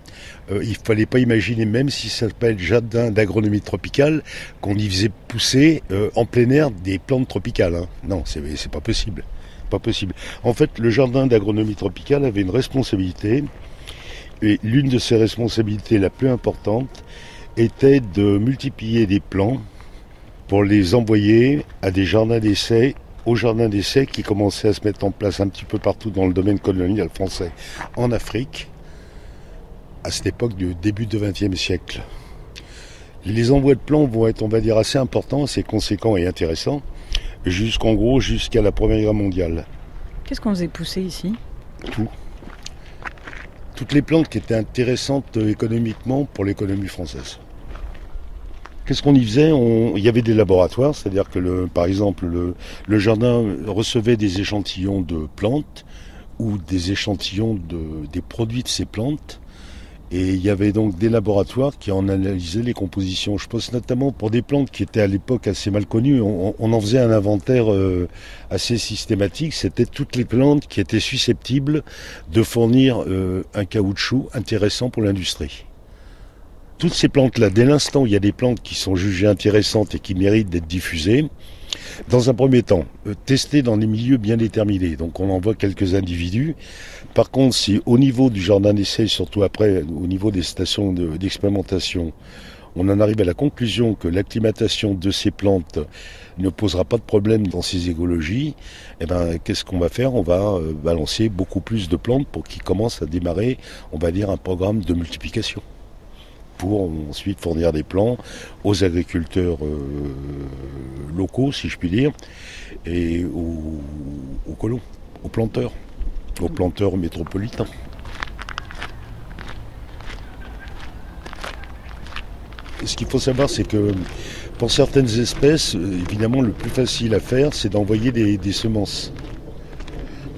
I: euh, il fallait pas imaginer, même si ça s'appelle jardin d'agronomie tropicale, qu'on y faisait pousser euh, en plein air des plantes tropicales. Hein. Non, c'est pas possible. Pas possible. En fait, le jardin d'agronomie tropicale avait une responsabilité, et l'une de ses responsabilités la plus importante était de multiplier des plants pour les envoyer à des jardins d'essai au jardin d'essai qui commençaient à se mettre en place un petit peu partout dans le domaine colonial français en Afrique à cette époque du début du XXe siècle. Les envois de plants vont être, on va dire, assez importants, assez conséquents et intéressants, jusqu'en gros jusqu'à la Première Guerre mondiale.
J: Qu'est-ce qu'on faisait pousser ici?
I: Tout. Toutes les plantes qui étaient intéressantes économiquement pour l'économie française. Qu'est-ce qu'on y faisait? Il y avait des laboratoires, c'est-à-dire que, le, par exemple, le, le, jardin recevait des échantillons de plantes ou des échantillons de, des produits de ces plantes et il y avait donc des laboratoires qui en analysaient les compositions. Je pense notamment pour des plantes qui étaient à l'époque assez mal connues. On, en faisait un inventaire euh, assez systématique. C'était toutes les plantes qui étaient susceptibles de fournir euh, un caoutchouc intéressant pour l'industrie. Toutes ces plantes-là, dès l'instant où il y a des plantes qui sont jugées intéressantes et qui méritent d'être diffusées, dans un premier temps, euh, tester dans des milieux bien déterminés. Donc on envoie quelques individus. Par contre, si au niveau du jardin d'essai, surtout après, au niveau des stations d'expérimentation, on en arrive à la conclusion que l'acclimatation de ces plantes ne posera pas de problème dans ces écologies, eh ben, qu'est-ce qu'on va faire? On va euh, balancer beaucoup plus de plantes pour qu'ils commencent à démarrer, on va dire, un programme de multiplication pour ensuite fournir des plants aux agriculteurs euh, locaux, si je puis dire, et aux, aux colons, aux planteurs, aux planteurs métropolitains. Ce qu'il faut savoir, c'est que pour certaines espèces, euh, évidemment, le plus facile à faire, c'est d'envoyer des, semences.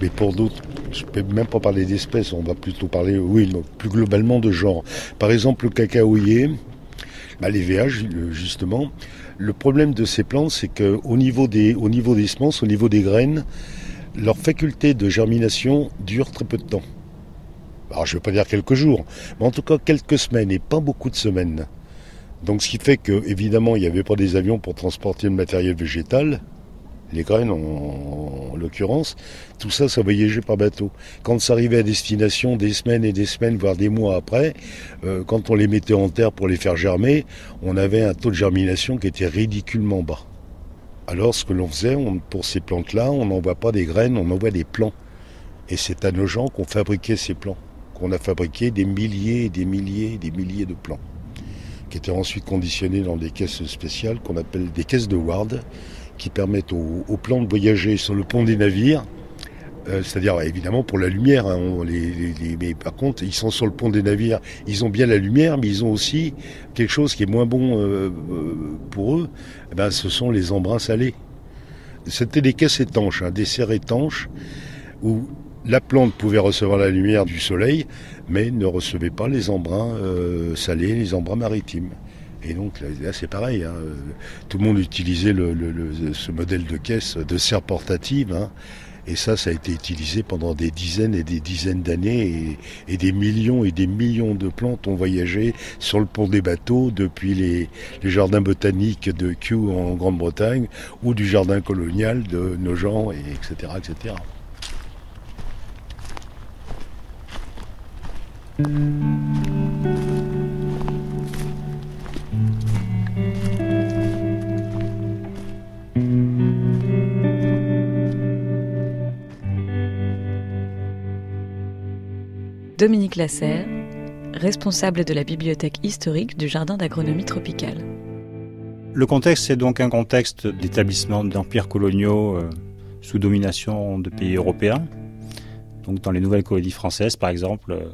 I: Mais pour d'autres, je ne peux même pas parler d'espèces, on va plutôt parler, oui, plus globalement de genre. Par exemple, le cacaoyer, bah, les VH, justement, le problème de ces plantes, c'est qu'au niveau, des, semences, au niveau des graines, leur faculté de germination dure très peu de temps. Alors je ne veux pas dire quelques jours, mais en tout cas quelques semaines et pas beaucoup de semaines. Donc ce qui fait que évidemment il n'y avait pas des avions pour transporter le matériel végétal, les graines en, l'occurrence, tout ça ça voyageait par bateau. Quand ça arrivait à destination des semaines et des semaines, voire des mois après, euh, quand on les mettait en terre pour les faire germer, on avait un taux de germination qui était ridiculement bas. Alors ce que l'on faisait pour ces plantes-là, on n'envoie pas des graines, on envoie des plants. Et c'est à nos gens qu'on fabriquait ces plants, qu'on a fabriqué des milliers et des milliers et des milliers de plants qui étaient ensuite conditionnés dans des caisses spéciales qu'on appelle des caisses de Ward, qui permettent aux, plants de voyager sur le pont des navires. Euh, c'est-à-dire évidemment pour la lumière, hein, mais par contre ils sont sur le pont des navires, ils ont bien la lumière, mais ils ont aussi quelque chose qui est moins bon euh, euh, pour eux. Eh ben, ce sont les embruns salés. C'était des caisses étanches, hein, des serres étanches où la plante pouvait recevoir la lumière du soleil, mais ne recevait pas les embruns salés, les embruns maritimes. Et donc là, c'est pareil, hein. tout le monde utilisait ce modèle de caisse de serre portative, hein. et ça, ça a été utilisé pendant des dizaines et des dizaines d'années, et, des millions et des millions de plantes ont voyagé sur le pont des bateaux depuis les, jardins botaniques de Kew en Grande-Bretagne, ou du jardin colonial de Nogent, et etc. etc.
J: Dominique Lasserre, responsable de la bibliothèque historique du Jardin d'agronomie tropicale.
K: Le contexte, c'est donc un contexte d'établissement d'empires coloniaux euh, sous domination de pays européens. Donc dans les nouvelles colonies françaises, par exemple, euh,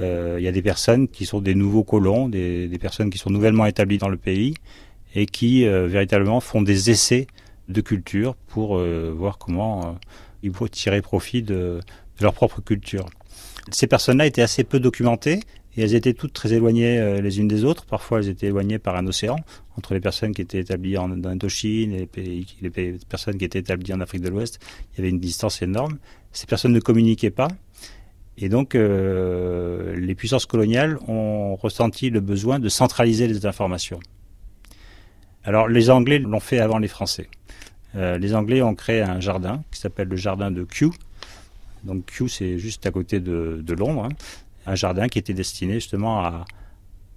K: euh, il y a des personnes qui sont des nouveaux colons, des, personnes qui sont nouvellement établies dans le pays et qui véritablement font des essais de culture pour voir comment ils vont tirer profit de, leur propre culture. Ces personnes-là étaient assez peu documentées et elles étaient toutes très éloignées les unes des autres. Parfois, elles étaient éloignées par un océan entre les personnes qui étaient établies en Indochine et les, les personnes qui étaient établies en Afrique de l'Ouest. Il y avait une distance énorme. Ces personnes ne communiquaient pas et donc, euh, les puissances coloniales ont ressenti le besoin de centraliser les informations. Alors, les Anglais l'ont fait avant les Français. Euh, les Anglais ont créé un jardin qui s'appelle le jardin de Kew. Donc, Kew, c'est juste à côté de, Londres. Hein. Un jardin qui était destiné justement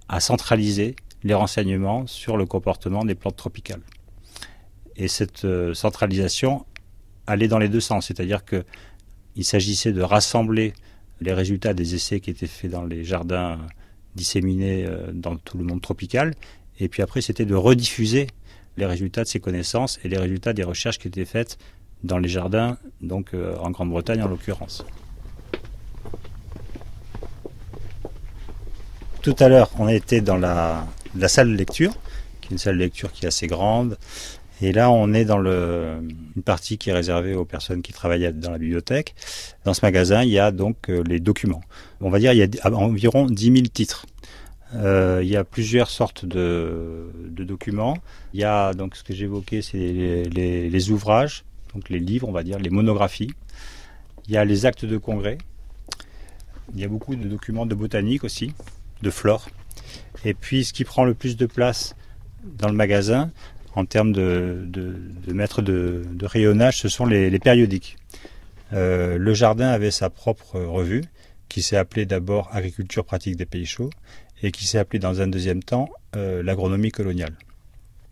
K: à, centraliser les renseignements sur le comportement des plantes tropicales. Et cette euh, centralisation allait dans les deux sens, c'est-à-dire que il s'agissait de rassembler les résultats des essais qui étaient faits dans les jardins disséminés euh, dans tout le monde tropical. Et puis après, c'était de rediffuser les résultats de ces connaissances et les résultats des recherches qui étaient faites dans les jardins, donc euh, en Grande-Bretagne en l'occurrence. Tout à l'heure, on était dans la, salle de lecture, qui est une salle de lecture qui est assez grande, et là, on est dans une partie qui est réservée aux personnes qui travaillent dans la bibliothèque. Dans ce magasin, il y a donc euh, les documents. On va dire il y a environ 10 000 titres. Euh, il y a plusieurs sortes de, documents. Il y a donc ce que j'évoquais, c'est les, ouvrages, donc les livres, on va dire, les monographies. Il y a les actes de congrès. Il y a beaucoup de documents de botanique aussi, de flore. Et puis, ce qui prend le plus de place dans le magasin, en termes de, de, mètres de, rayonnage, ce sont les, périodiques. Euh, le jardin avait sa propre revue qui s'est appelé d'abord Agriculture pratique des pays chauds et qui s'est appelé dans un deuxième temps euh, l'agronomie coloniale.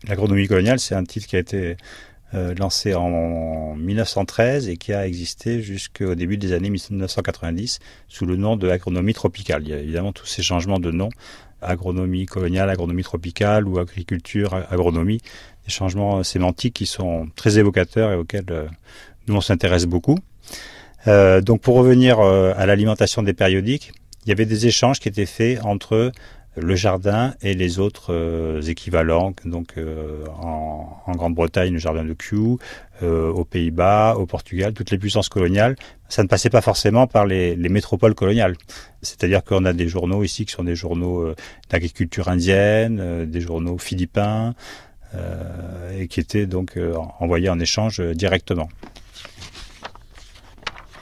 K: L'agronomie coloniale, c'est un titre qui a été euh, lancé en 1913 et qui a existé jusqu'au début des années 1990 sous le nom de agronomie tropicale. Il y a évidemment tous ces changements de nom, agronomie coloniale, agronomie tropicale ou agriculture, agronomie, des changements sémantiques qui sont très évocateurs et auxquels euh, nous on s'intéresse beaucoup. Euh, donc pour revenir euh, à l'alimentation des périodiques, il y avait des échanges qui étaient faits entre le jardin et les autres euh, équivalents, donc en, en Grande-Bretagne, le jardin de Kew, aux Pays-Bas, au Portugal, toutes les puissances coloniales. Ça ne passait pas forcément par les métropoles coloniales. C'est-à-dire qu'on a des journaux ici qui sont des journaux d'agriculture indienne, des journaux philippins, et qui étaient donc envoyés en échange directement.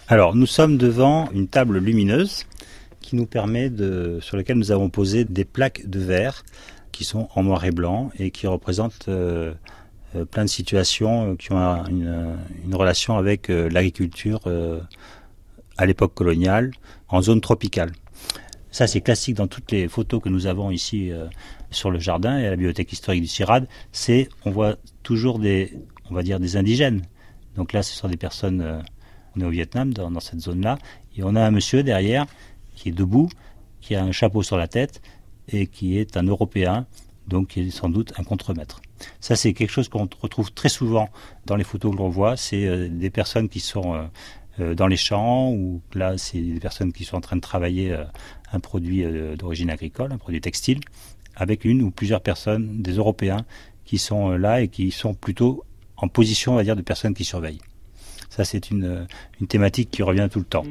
K: Alors, nous sommes devant une table lumineuse qui nous permet de, sur laquelle nous avons posé des plaques de verre qui sont en noir et blanc et qui représentent euh, euh, plein de situations euh, qui ont une, une relation avec l'agriculture à l'époque coloniale en zone tropicale. Ça, c'est classique dans toutes les photos que nous avons ici sur le jardin et à la bibliothèque historique du CIRAD. C'est, on voit toujours des, on va dire, des indigènes. Donc là, ce sont des personnes on est au Vietnam, dans, cette zone-là, et on a un monsieur derrière qui est debout, qui a un chapeau sur la tête et qui est un Européen, donc qui est sans doute un contremaître. Ça, c'est quelque chose qu'on retrouve très souvent dans les photos que l'on voit. C'est euh, des personnes qui sont euh, euh, dans les champs, ou là, c'est des personnes qui sont en train de travailler un produit d'origine agricole, un produit textile, avec une ou plusieurs personnes, des Européens, qui sont là et qui sont plutôt en position, on va dire, de personnes qui surveillent. Ça, c'est une, une thématique qui revient tout le temps.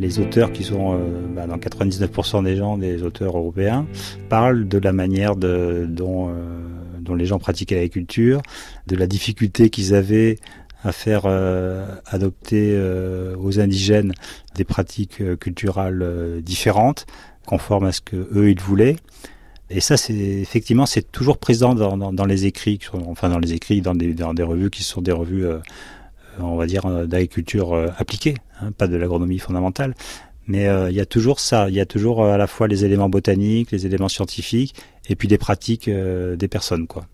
K: Les auteurs qui sont euh, bah, dans 99% des gens, des auteurs européens, parlent de la manière euh, dont les gens pratiquaient l'agriculture, de la difficulté qu'ils avaient à faire euh, adopter aux indigènes des pratiques culturelles différentes, conformes à ce que eux ils voulaient. Et ça, c'est effectivement, c'est toujours présent dans, dans, les écrits, enfin dans les écrits, dans des, dans des revues qui sont des revues, euh, on va dire, euh, d'agriculture euh, appliquée, hein, pas de l'agronomie fondamentale. Mais il y a toujours ça, il y a toujours à la fois les éléments botaniques, les éléments scientifiques, et puis des pratiques des personnes, quoi.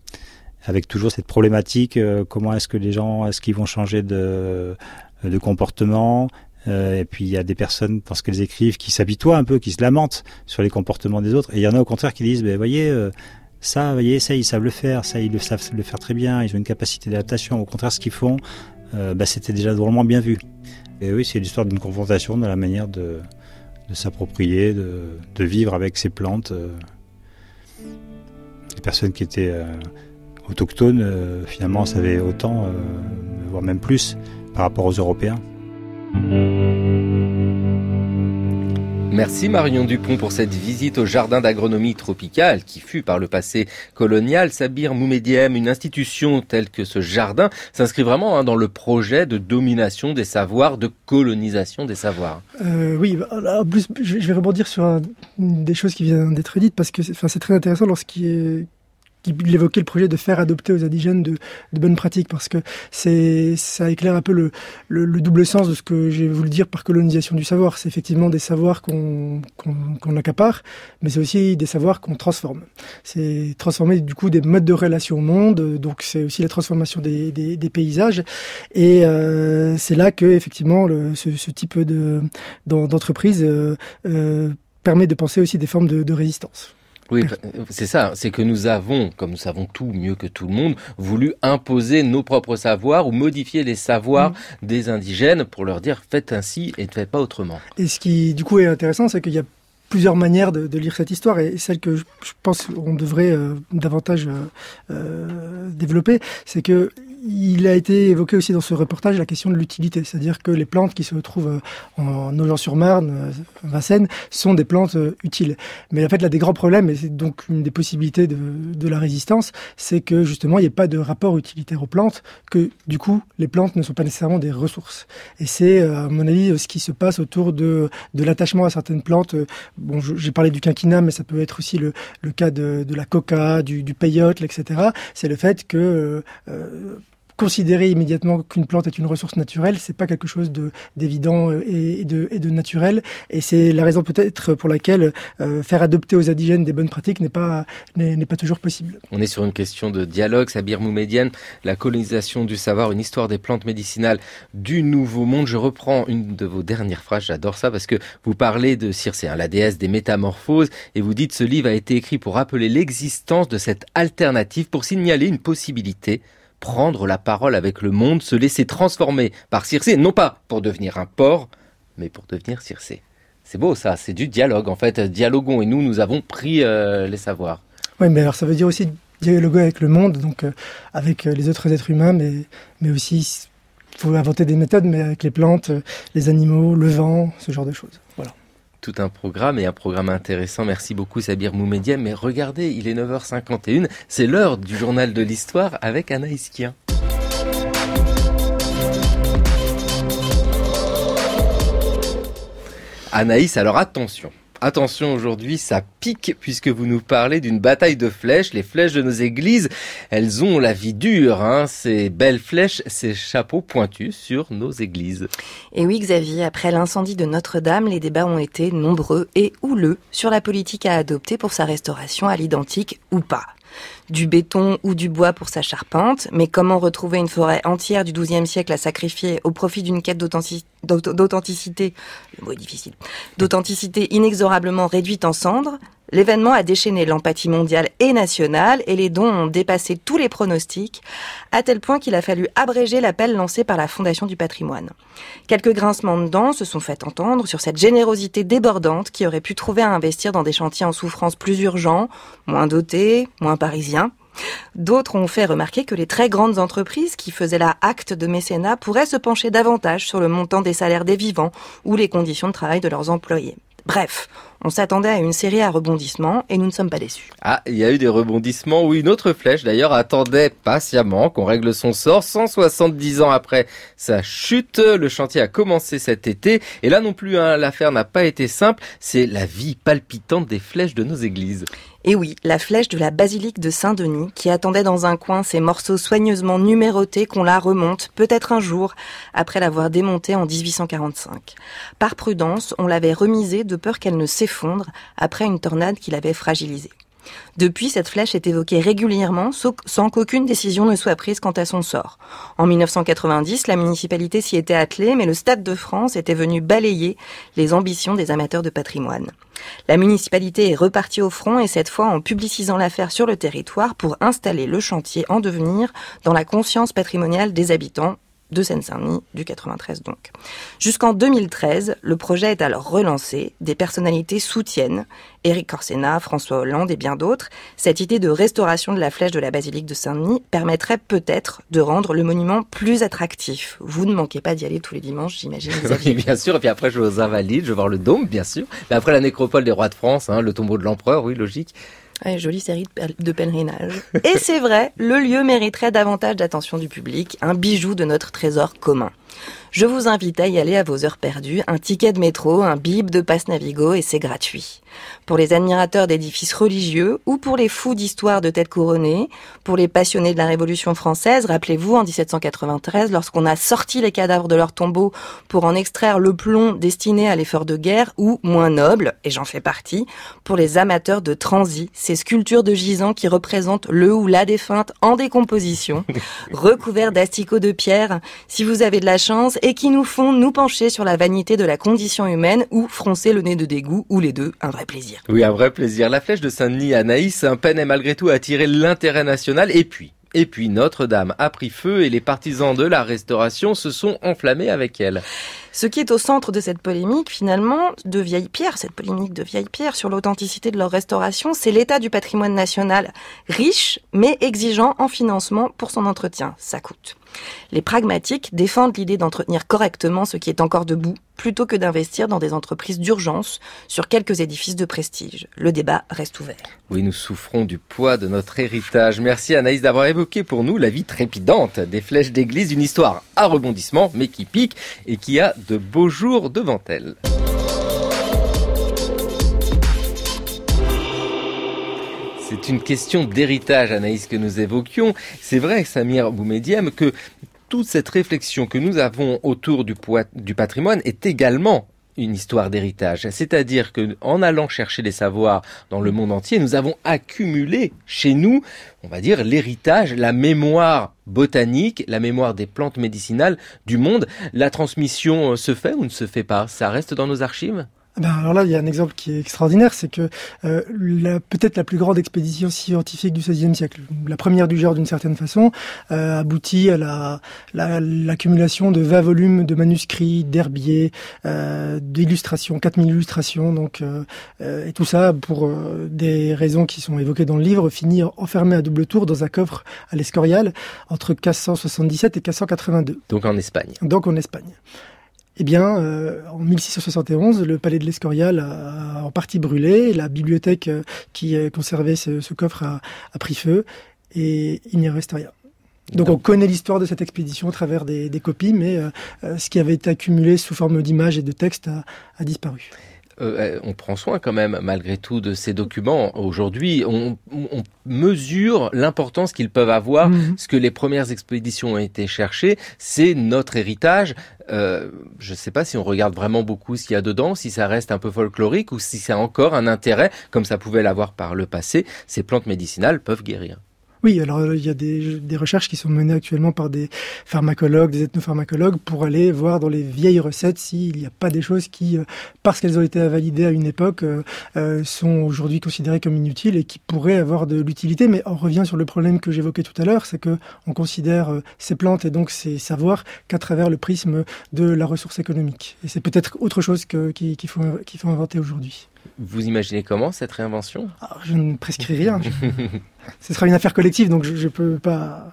K: Avec toujours cette problématique, comment est-ce que les gens, est-ce qu'ils vont changer de, de comportement euh, et puis il y a des personnes, parce qu'elles écrivent, qui s'habituent un peu, qui se lamentent sur les comportements des autres. Et il y en a au contraire qui disent, ben voyez, euh, ça, voyez, ça, ils savent le faire, ça, ils le savent le faire très bien, ils ont une capacité d'adaptation. Au contraire, ce qu'ils font, euh, ben, c'était déjà drôlement bien vu. Et oui, c'est l'histoire d'une confrontation de la manière de, s'approprier, de, de, vivre avec ces plantes. Les personnes qui étaient autochtones, finalement, savaient autant, voire même plus, par rapport aux Européens.
A: Merci Marion Dupont pour cette visite au jardin d'agronomie tropicale qui fut par le passé colonial. Sabir Moumediem, une institution telle que ce jardin s'inscrit vraiment hein, dans le projet de domination des savoirs, de colonisation des savoirs.
C: Euh, oui, en plus je vais rebondir sur des choses qui viennent d'être dites parce que c'est très intéressant lorsqu'il est il évoquait le projet de faire adopter aux indigènes de, de bonnes pratiques parce que c'est ça éclaire un peu le, le, double sens de ce que j'ai voulu dire par colonisation du savoir. C'est effectivement des savoirs qu'on qu'on accapare, mais c'est aussi des savoirs qu'on transforme. C'est transformer du coup des modes de relation au monde, donc c'est aussi la transformation des, des, des paysages. Et euh, c'est là que effectivement le, ce, ce, type de d'entreprise euh, euh, permet de penser aussi des formes de, de résistance.
A: Oui, c'est ça. C'est que nous avons, comme nous savons tout mieux que tout le monde, voulu imposer nos propres savoirs ou modifier les savoirs mm. des indigènes pour leur dire faites ainsi et ne faites pas autrement.
C: Et ce qui, du coup, est intéressant, c'est qu'il y a plusieurs manières de, de, lire cette histoire et celle que je, pense qu'on devrait euh, davantage euh, euh développer, c'est que il a été évoqué aussi dans ce reportage la question de l'utilité, c'est-à-dire que les plantes qui se trouvent euh, en Nogent-sur-Marne, euh, Vincennes, sont des plantes euh, utiles. Mais en fait, là, des grands problèmes, et c'est donc une des possibilités de, la résistance, c'est que justement, il n'y a pas de rapport utilitaire aux plantes, que du coup, les plantes ne sont pas nécessairement des ressources. Et c'est, à mon avis, ce qui se passe autour de, l'attachement à certaines plantes. Bon, j'ai parlé du quinquina, mais ça peut être aussi le, cas de, la coca, du, du peyote, etc. C'est le fait que considérer immédiatement qu'une plante est une ressource naturelle, c'est pas quelque chose de d'évident et de, et de naturel. Et c'est la raison peut-être pour laquelle faire adopter aux indigènes des bonnes pratiques n'est pas n'est pas toujours possible.
A: On est sur une question de dialogue, Sabir Moumedienne, la colonisation du savoir, une histoire des plantes médicinales du Nouveau Monde. Je reprends une de vos dernières phrases, j'adore ça parce que vous parlez de Circé, hein, la déesse des métamorphoses, et vous dites ce livre a été écrit pour rappeler l'existence de cette alternative, pour signaler une possibilité prendre la parole avec le monde, se laisser transformer par Circé, non pas pour devenir un porc, mais pour devenir Circé. C'est beau ça, c'est du dialogue en fait, dialoguons et nous, nous avons pris euh, les savoirs.
C: Oui, mais alors ça veut dire aussi dialoguer avec le monde, donc euh, avec euh, les autres êtres humains, mais, mais aussi, il faut inventer des méthodes, mais avec les plantes, les animaux, le vent, ce genre de choses.
A: Un programme et un programme intéressant. Merci beaucoup Sabir Moumediem. Mais regardez, il est 9h51, c'est l'heure du journal de l'histoire avec Anaïs Kien. Anaïs, alors attention, Attention aujourd'hui, ça pique puisque vous nous parlez d'une bataille de flèches. Les flèches de nos églises, elles ont la vie dure. Hein. Ces belles flèches, ces chapeaux pointus sur nos églises.
D: Et oui Xavier, après l'incendie de Notre-Dame, les débats ont été nombreux et houleux sur la politique à adopter pour sa restauration à l'identique ou pas du béton ou du bois pour sa charpente, mais comment retrouver une forêt entière du XIIe siècle à sacrifier au profit d'une quête d'authenticité, d'authenticité inexorablement réduite en cendres L'événement a déchaîné l'empathie mondiale et nationale et les dons ont dépassé tous les pronostics, à tel point qu'il a fallu abréger l'appel lancé par la Fondation du patrimoine. Quelques grincements de dents se sont fait entendre sur cette générosité débordante qui aurait pu trouver à investir dans des chantiers en souffrance plus urgents, moins dotés, moins parisiens. D'autres ont fait remarquer que les très grandes entreprises qui faisaient la acte de mécénat pourraient se pencher davantage sur le montant des salaires des vivants ou les conditions de travail de leurs employés. Bref, on s'attendait à une série à rebondissements et nous ne sommes pas déçus.
A: Ah, il y a eu des rebondissements où une autre flèche d'ailleurs attendait patiemment qu'on règle son sort. 170 ans après sa chute, le chantier a commencé cet été et là non plus hein, l'affaire n'a pas été simple, c'est la vie palpitante des flèches de nos églises.
D: Et oui, la flèche de la basilique de Saint-Denis, qui attendait dans un coin ces morceaux soigneusement numérotés qu'on la remonte, peut-être un jour, après l'avoir démontée en 1845. Par prudence, on l'avait remisée de peur qu'elle ne s'effondre après une tornade qui l'avait fragilisée. Depuis, cette flèche est évoquée régulièrement sans qu'aucune décision ne soit prise quant à son sort. En 1990, la municipalité s'y était attelée, mais le Stade de France était venu balayer les ambitions des amateurs de patrimoine. La municipalité est repartie au front et cette fois en publicisant l'affaire sur le territoire pour installer le chantier en devenir dans la conscience patrimoniale des habitants de Seine-Saint-Denis, du 93 donc. Jusqu'en 2013, le projet est alors relancé, des personnalités soutiennent, Éric Corsena, François Hollande et bien d'autres, cette idée de restauration de la flèche de la basilique de Saint-Denis permettrait peut-être de rendre le monument plus attractif. Vous ne manquez pas d'y aller tous les dimanches, j'imagine.
A: oui, bien sûr, et puis après je vais aux Invalides, je vais voir le dôme, bien sûr, mais après la nécropole des rois de France, hein, le tombeau de l'empereur, oui, logique
D: jolie série de pèlerinage. Et c'est vrai, le lieu mériterait davantage d'attention du public, un bijou de notre trésor commun. Je vous invite à y aller à vos heures perdues, un ticket de métro, un bib de passe Navigo et c'est gratuit. Pour les admirateurs d'édifices religieux ou pour les fous d'histoire de tête couronnée, pour les passionnés de la Révolution française, rappelez-vous en 1793 lorsqu'on a sorti les cadavres de leurs tombeaux pour en extraire le plomb destiné à l'effort de guerre ou moins noble, et j'en fais partie, pour les amateurs de transi, ces sculptures de gisants qui représentent le ou la défunte en décomposition, recouverts d'asticots de pierre. Si vous avez de la chance, et qui nous font nous pencher sur la vanité de la condition humaine ou froncer le nez de dégoût ou les deux, un vrai plaisir.
A: Oui, un vrai plaisir. La flèche de Saint-Denis, Anaïs, un peine est malgré tout attiré l'intérêt national et puis et puis Notre-Dame a pris feu et les partisans de la restauration se sont enflammés avec elle.
D: Ce qui est au centre de cette polémique, finalement, de vieille pierre, cette polémique de vieille pierre sur l'authenticité de leur restauration, c'est l'état du patrimoine national, riche mais exigeant en financement pour son entretien. Ça coûte. Les pragmatiques défendent l'idée d'entretenir correctement ce qui est encore debout, plutôt que d'investir dans des entreprises d'urgence sur quelques édifices de prestige. Le débat reste ouvert.
A: Oui, nous souffrons du poids de notre héritage. Merci Anaïs d'avoir évoqué pour nous la vie trépidante des flèches d'église, une histoire à rebondissement, mais qui pique et qui a de beaux jours devant elle. C'est une question d'héritage, Anaïs, que nous évoquions. C'est vrai, Samir Boumediam, que toute cette réflexion que nous avons autour du, patrimoine est également une histoire d'héritage. C'est-à-dire que en allant chercher des savoirs dans le monde entier, nous avons accumulé chez nous, on va dire, l'héritage, la mémoire botanique, la mémoire des plantes médicinales du monde. La transmission euh, se fait ou ne se fait pas? Ça reste dans nos archives?
C: Ben, alors là, il y a un exemple qui est extraordinaire, c'est que euh, peut-être la plus grande expédition scientifique du XVIe siècle, la première du genre d'une certaine façon, euh, aboutit à la, l'accumulation de 20 volumes de manuscrits, d'herbiers, euh, d'illustrations, 4000 illustrations, donc euh, euh, et tout ça pour des raisons qui sont évoquées dans le livre, finit enfermé à double tour dans un coffre à l'Escorial entre 1577 et 1582.
A: Donc en Espagne.
C: Donc en Espagne. Eh bien, euh, en 1671, le palais de l'Escorial a, en partie brûlé, la bibliothèque euh, qui conservait ce, ce coffre a, a, pris feu, et il n'y reste rien. Donc on connaît l'histoire de cette expédition à travers des, des copies, mais euh, ce qui avait été accumulé sous forme d'images et de textes a, a disparu.
A: Euh, on prend soin quand même, malgré tout, de ces documents. Aujourd'hui, on, on, mesure l'importance qu'ils peuvent avoir. Mhm. Ce que les premières expéditions ont été cherchées, c'est notre héritage. Euh, je ne sais pas si on regarde vraiment beaucoup ce qu'il y a dedans, si ça reste un peu folklorique ou si ça a encore un intérêt, comme ça pouvait l'avoir par le passé. Ces plantes médicinales peuvent guérir.
C: Oui, alors euh, il y a des, recherches qui sont menées actuellement par des pharmacologues, des ethnopharmacologues, pour aller voir dans les vieilles recettes s'il n'y a pas des choses qui, euh, parce qu'elles ont été validées à une époque, euh, sont aujourd'hui considérées comme inutiles et qui pourraient avoir de l'utilité. Mais on revient sur le problème que j'évoquais tout à l'heure, c'est que on considère ces plantes et donc ces savoirs qu'à travers le prisme de la ressource économique. Et c'est peut-être autre chose qu'il faut inventer aujourd'hui.
A: Vous imaginez comment cette réinvention?
C: Ah, Je ne prescris rien. Ce sera une affaire collective, donc je, ne peux pas,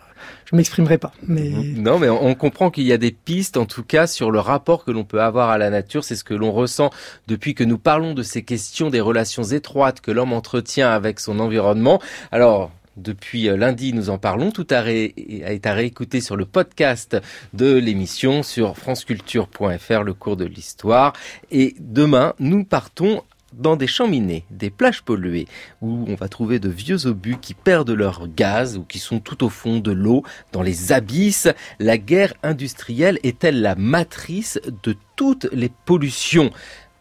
C: je m'exprimerai pas. Mais
A: mhm. non, mais on comprend qu'il y a des pistes, en tout cas, sur le rapport que l'on peut avoir à la nature. C'est ce que l'on ressent depuis que nous parlons de ces questions des relations étroites que l'homme entretient avec son environnement. Alors. Depuis euh, lundi, nous en parlons. Tout a, été à réécouter sur le podcast de l'émission sur franceculture.fr, le cours de l'histoire. Et demain, nous partons dans des champs des plages polluées, où on va trouver de vieux obus qui perdent leur gaz ou qui sont tout au fond de l'eau, dans les abysses. La guerre industrielle est-elle la matrice de toutes les pollutions?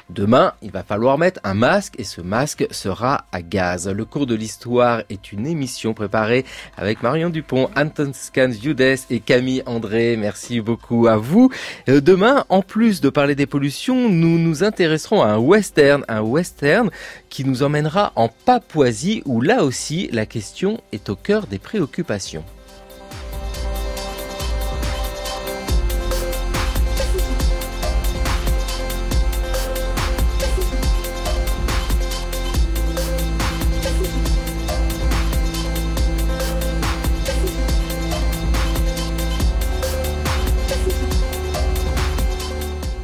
A: Demain, il va falloir mettre un masque et ce masque sera à gaz. Le cours de l'histoire est une émission préparée avec Marion Dupont, Anton Scans Judes et Camille André. Merci beaucoup à vous. Euh, demain, en plus de parler des pollutions, nous nous intéresserons à un western, un western qui nous emmènera en Papouasie où là aussi la question est au cœur des préoccupations.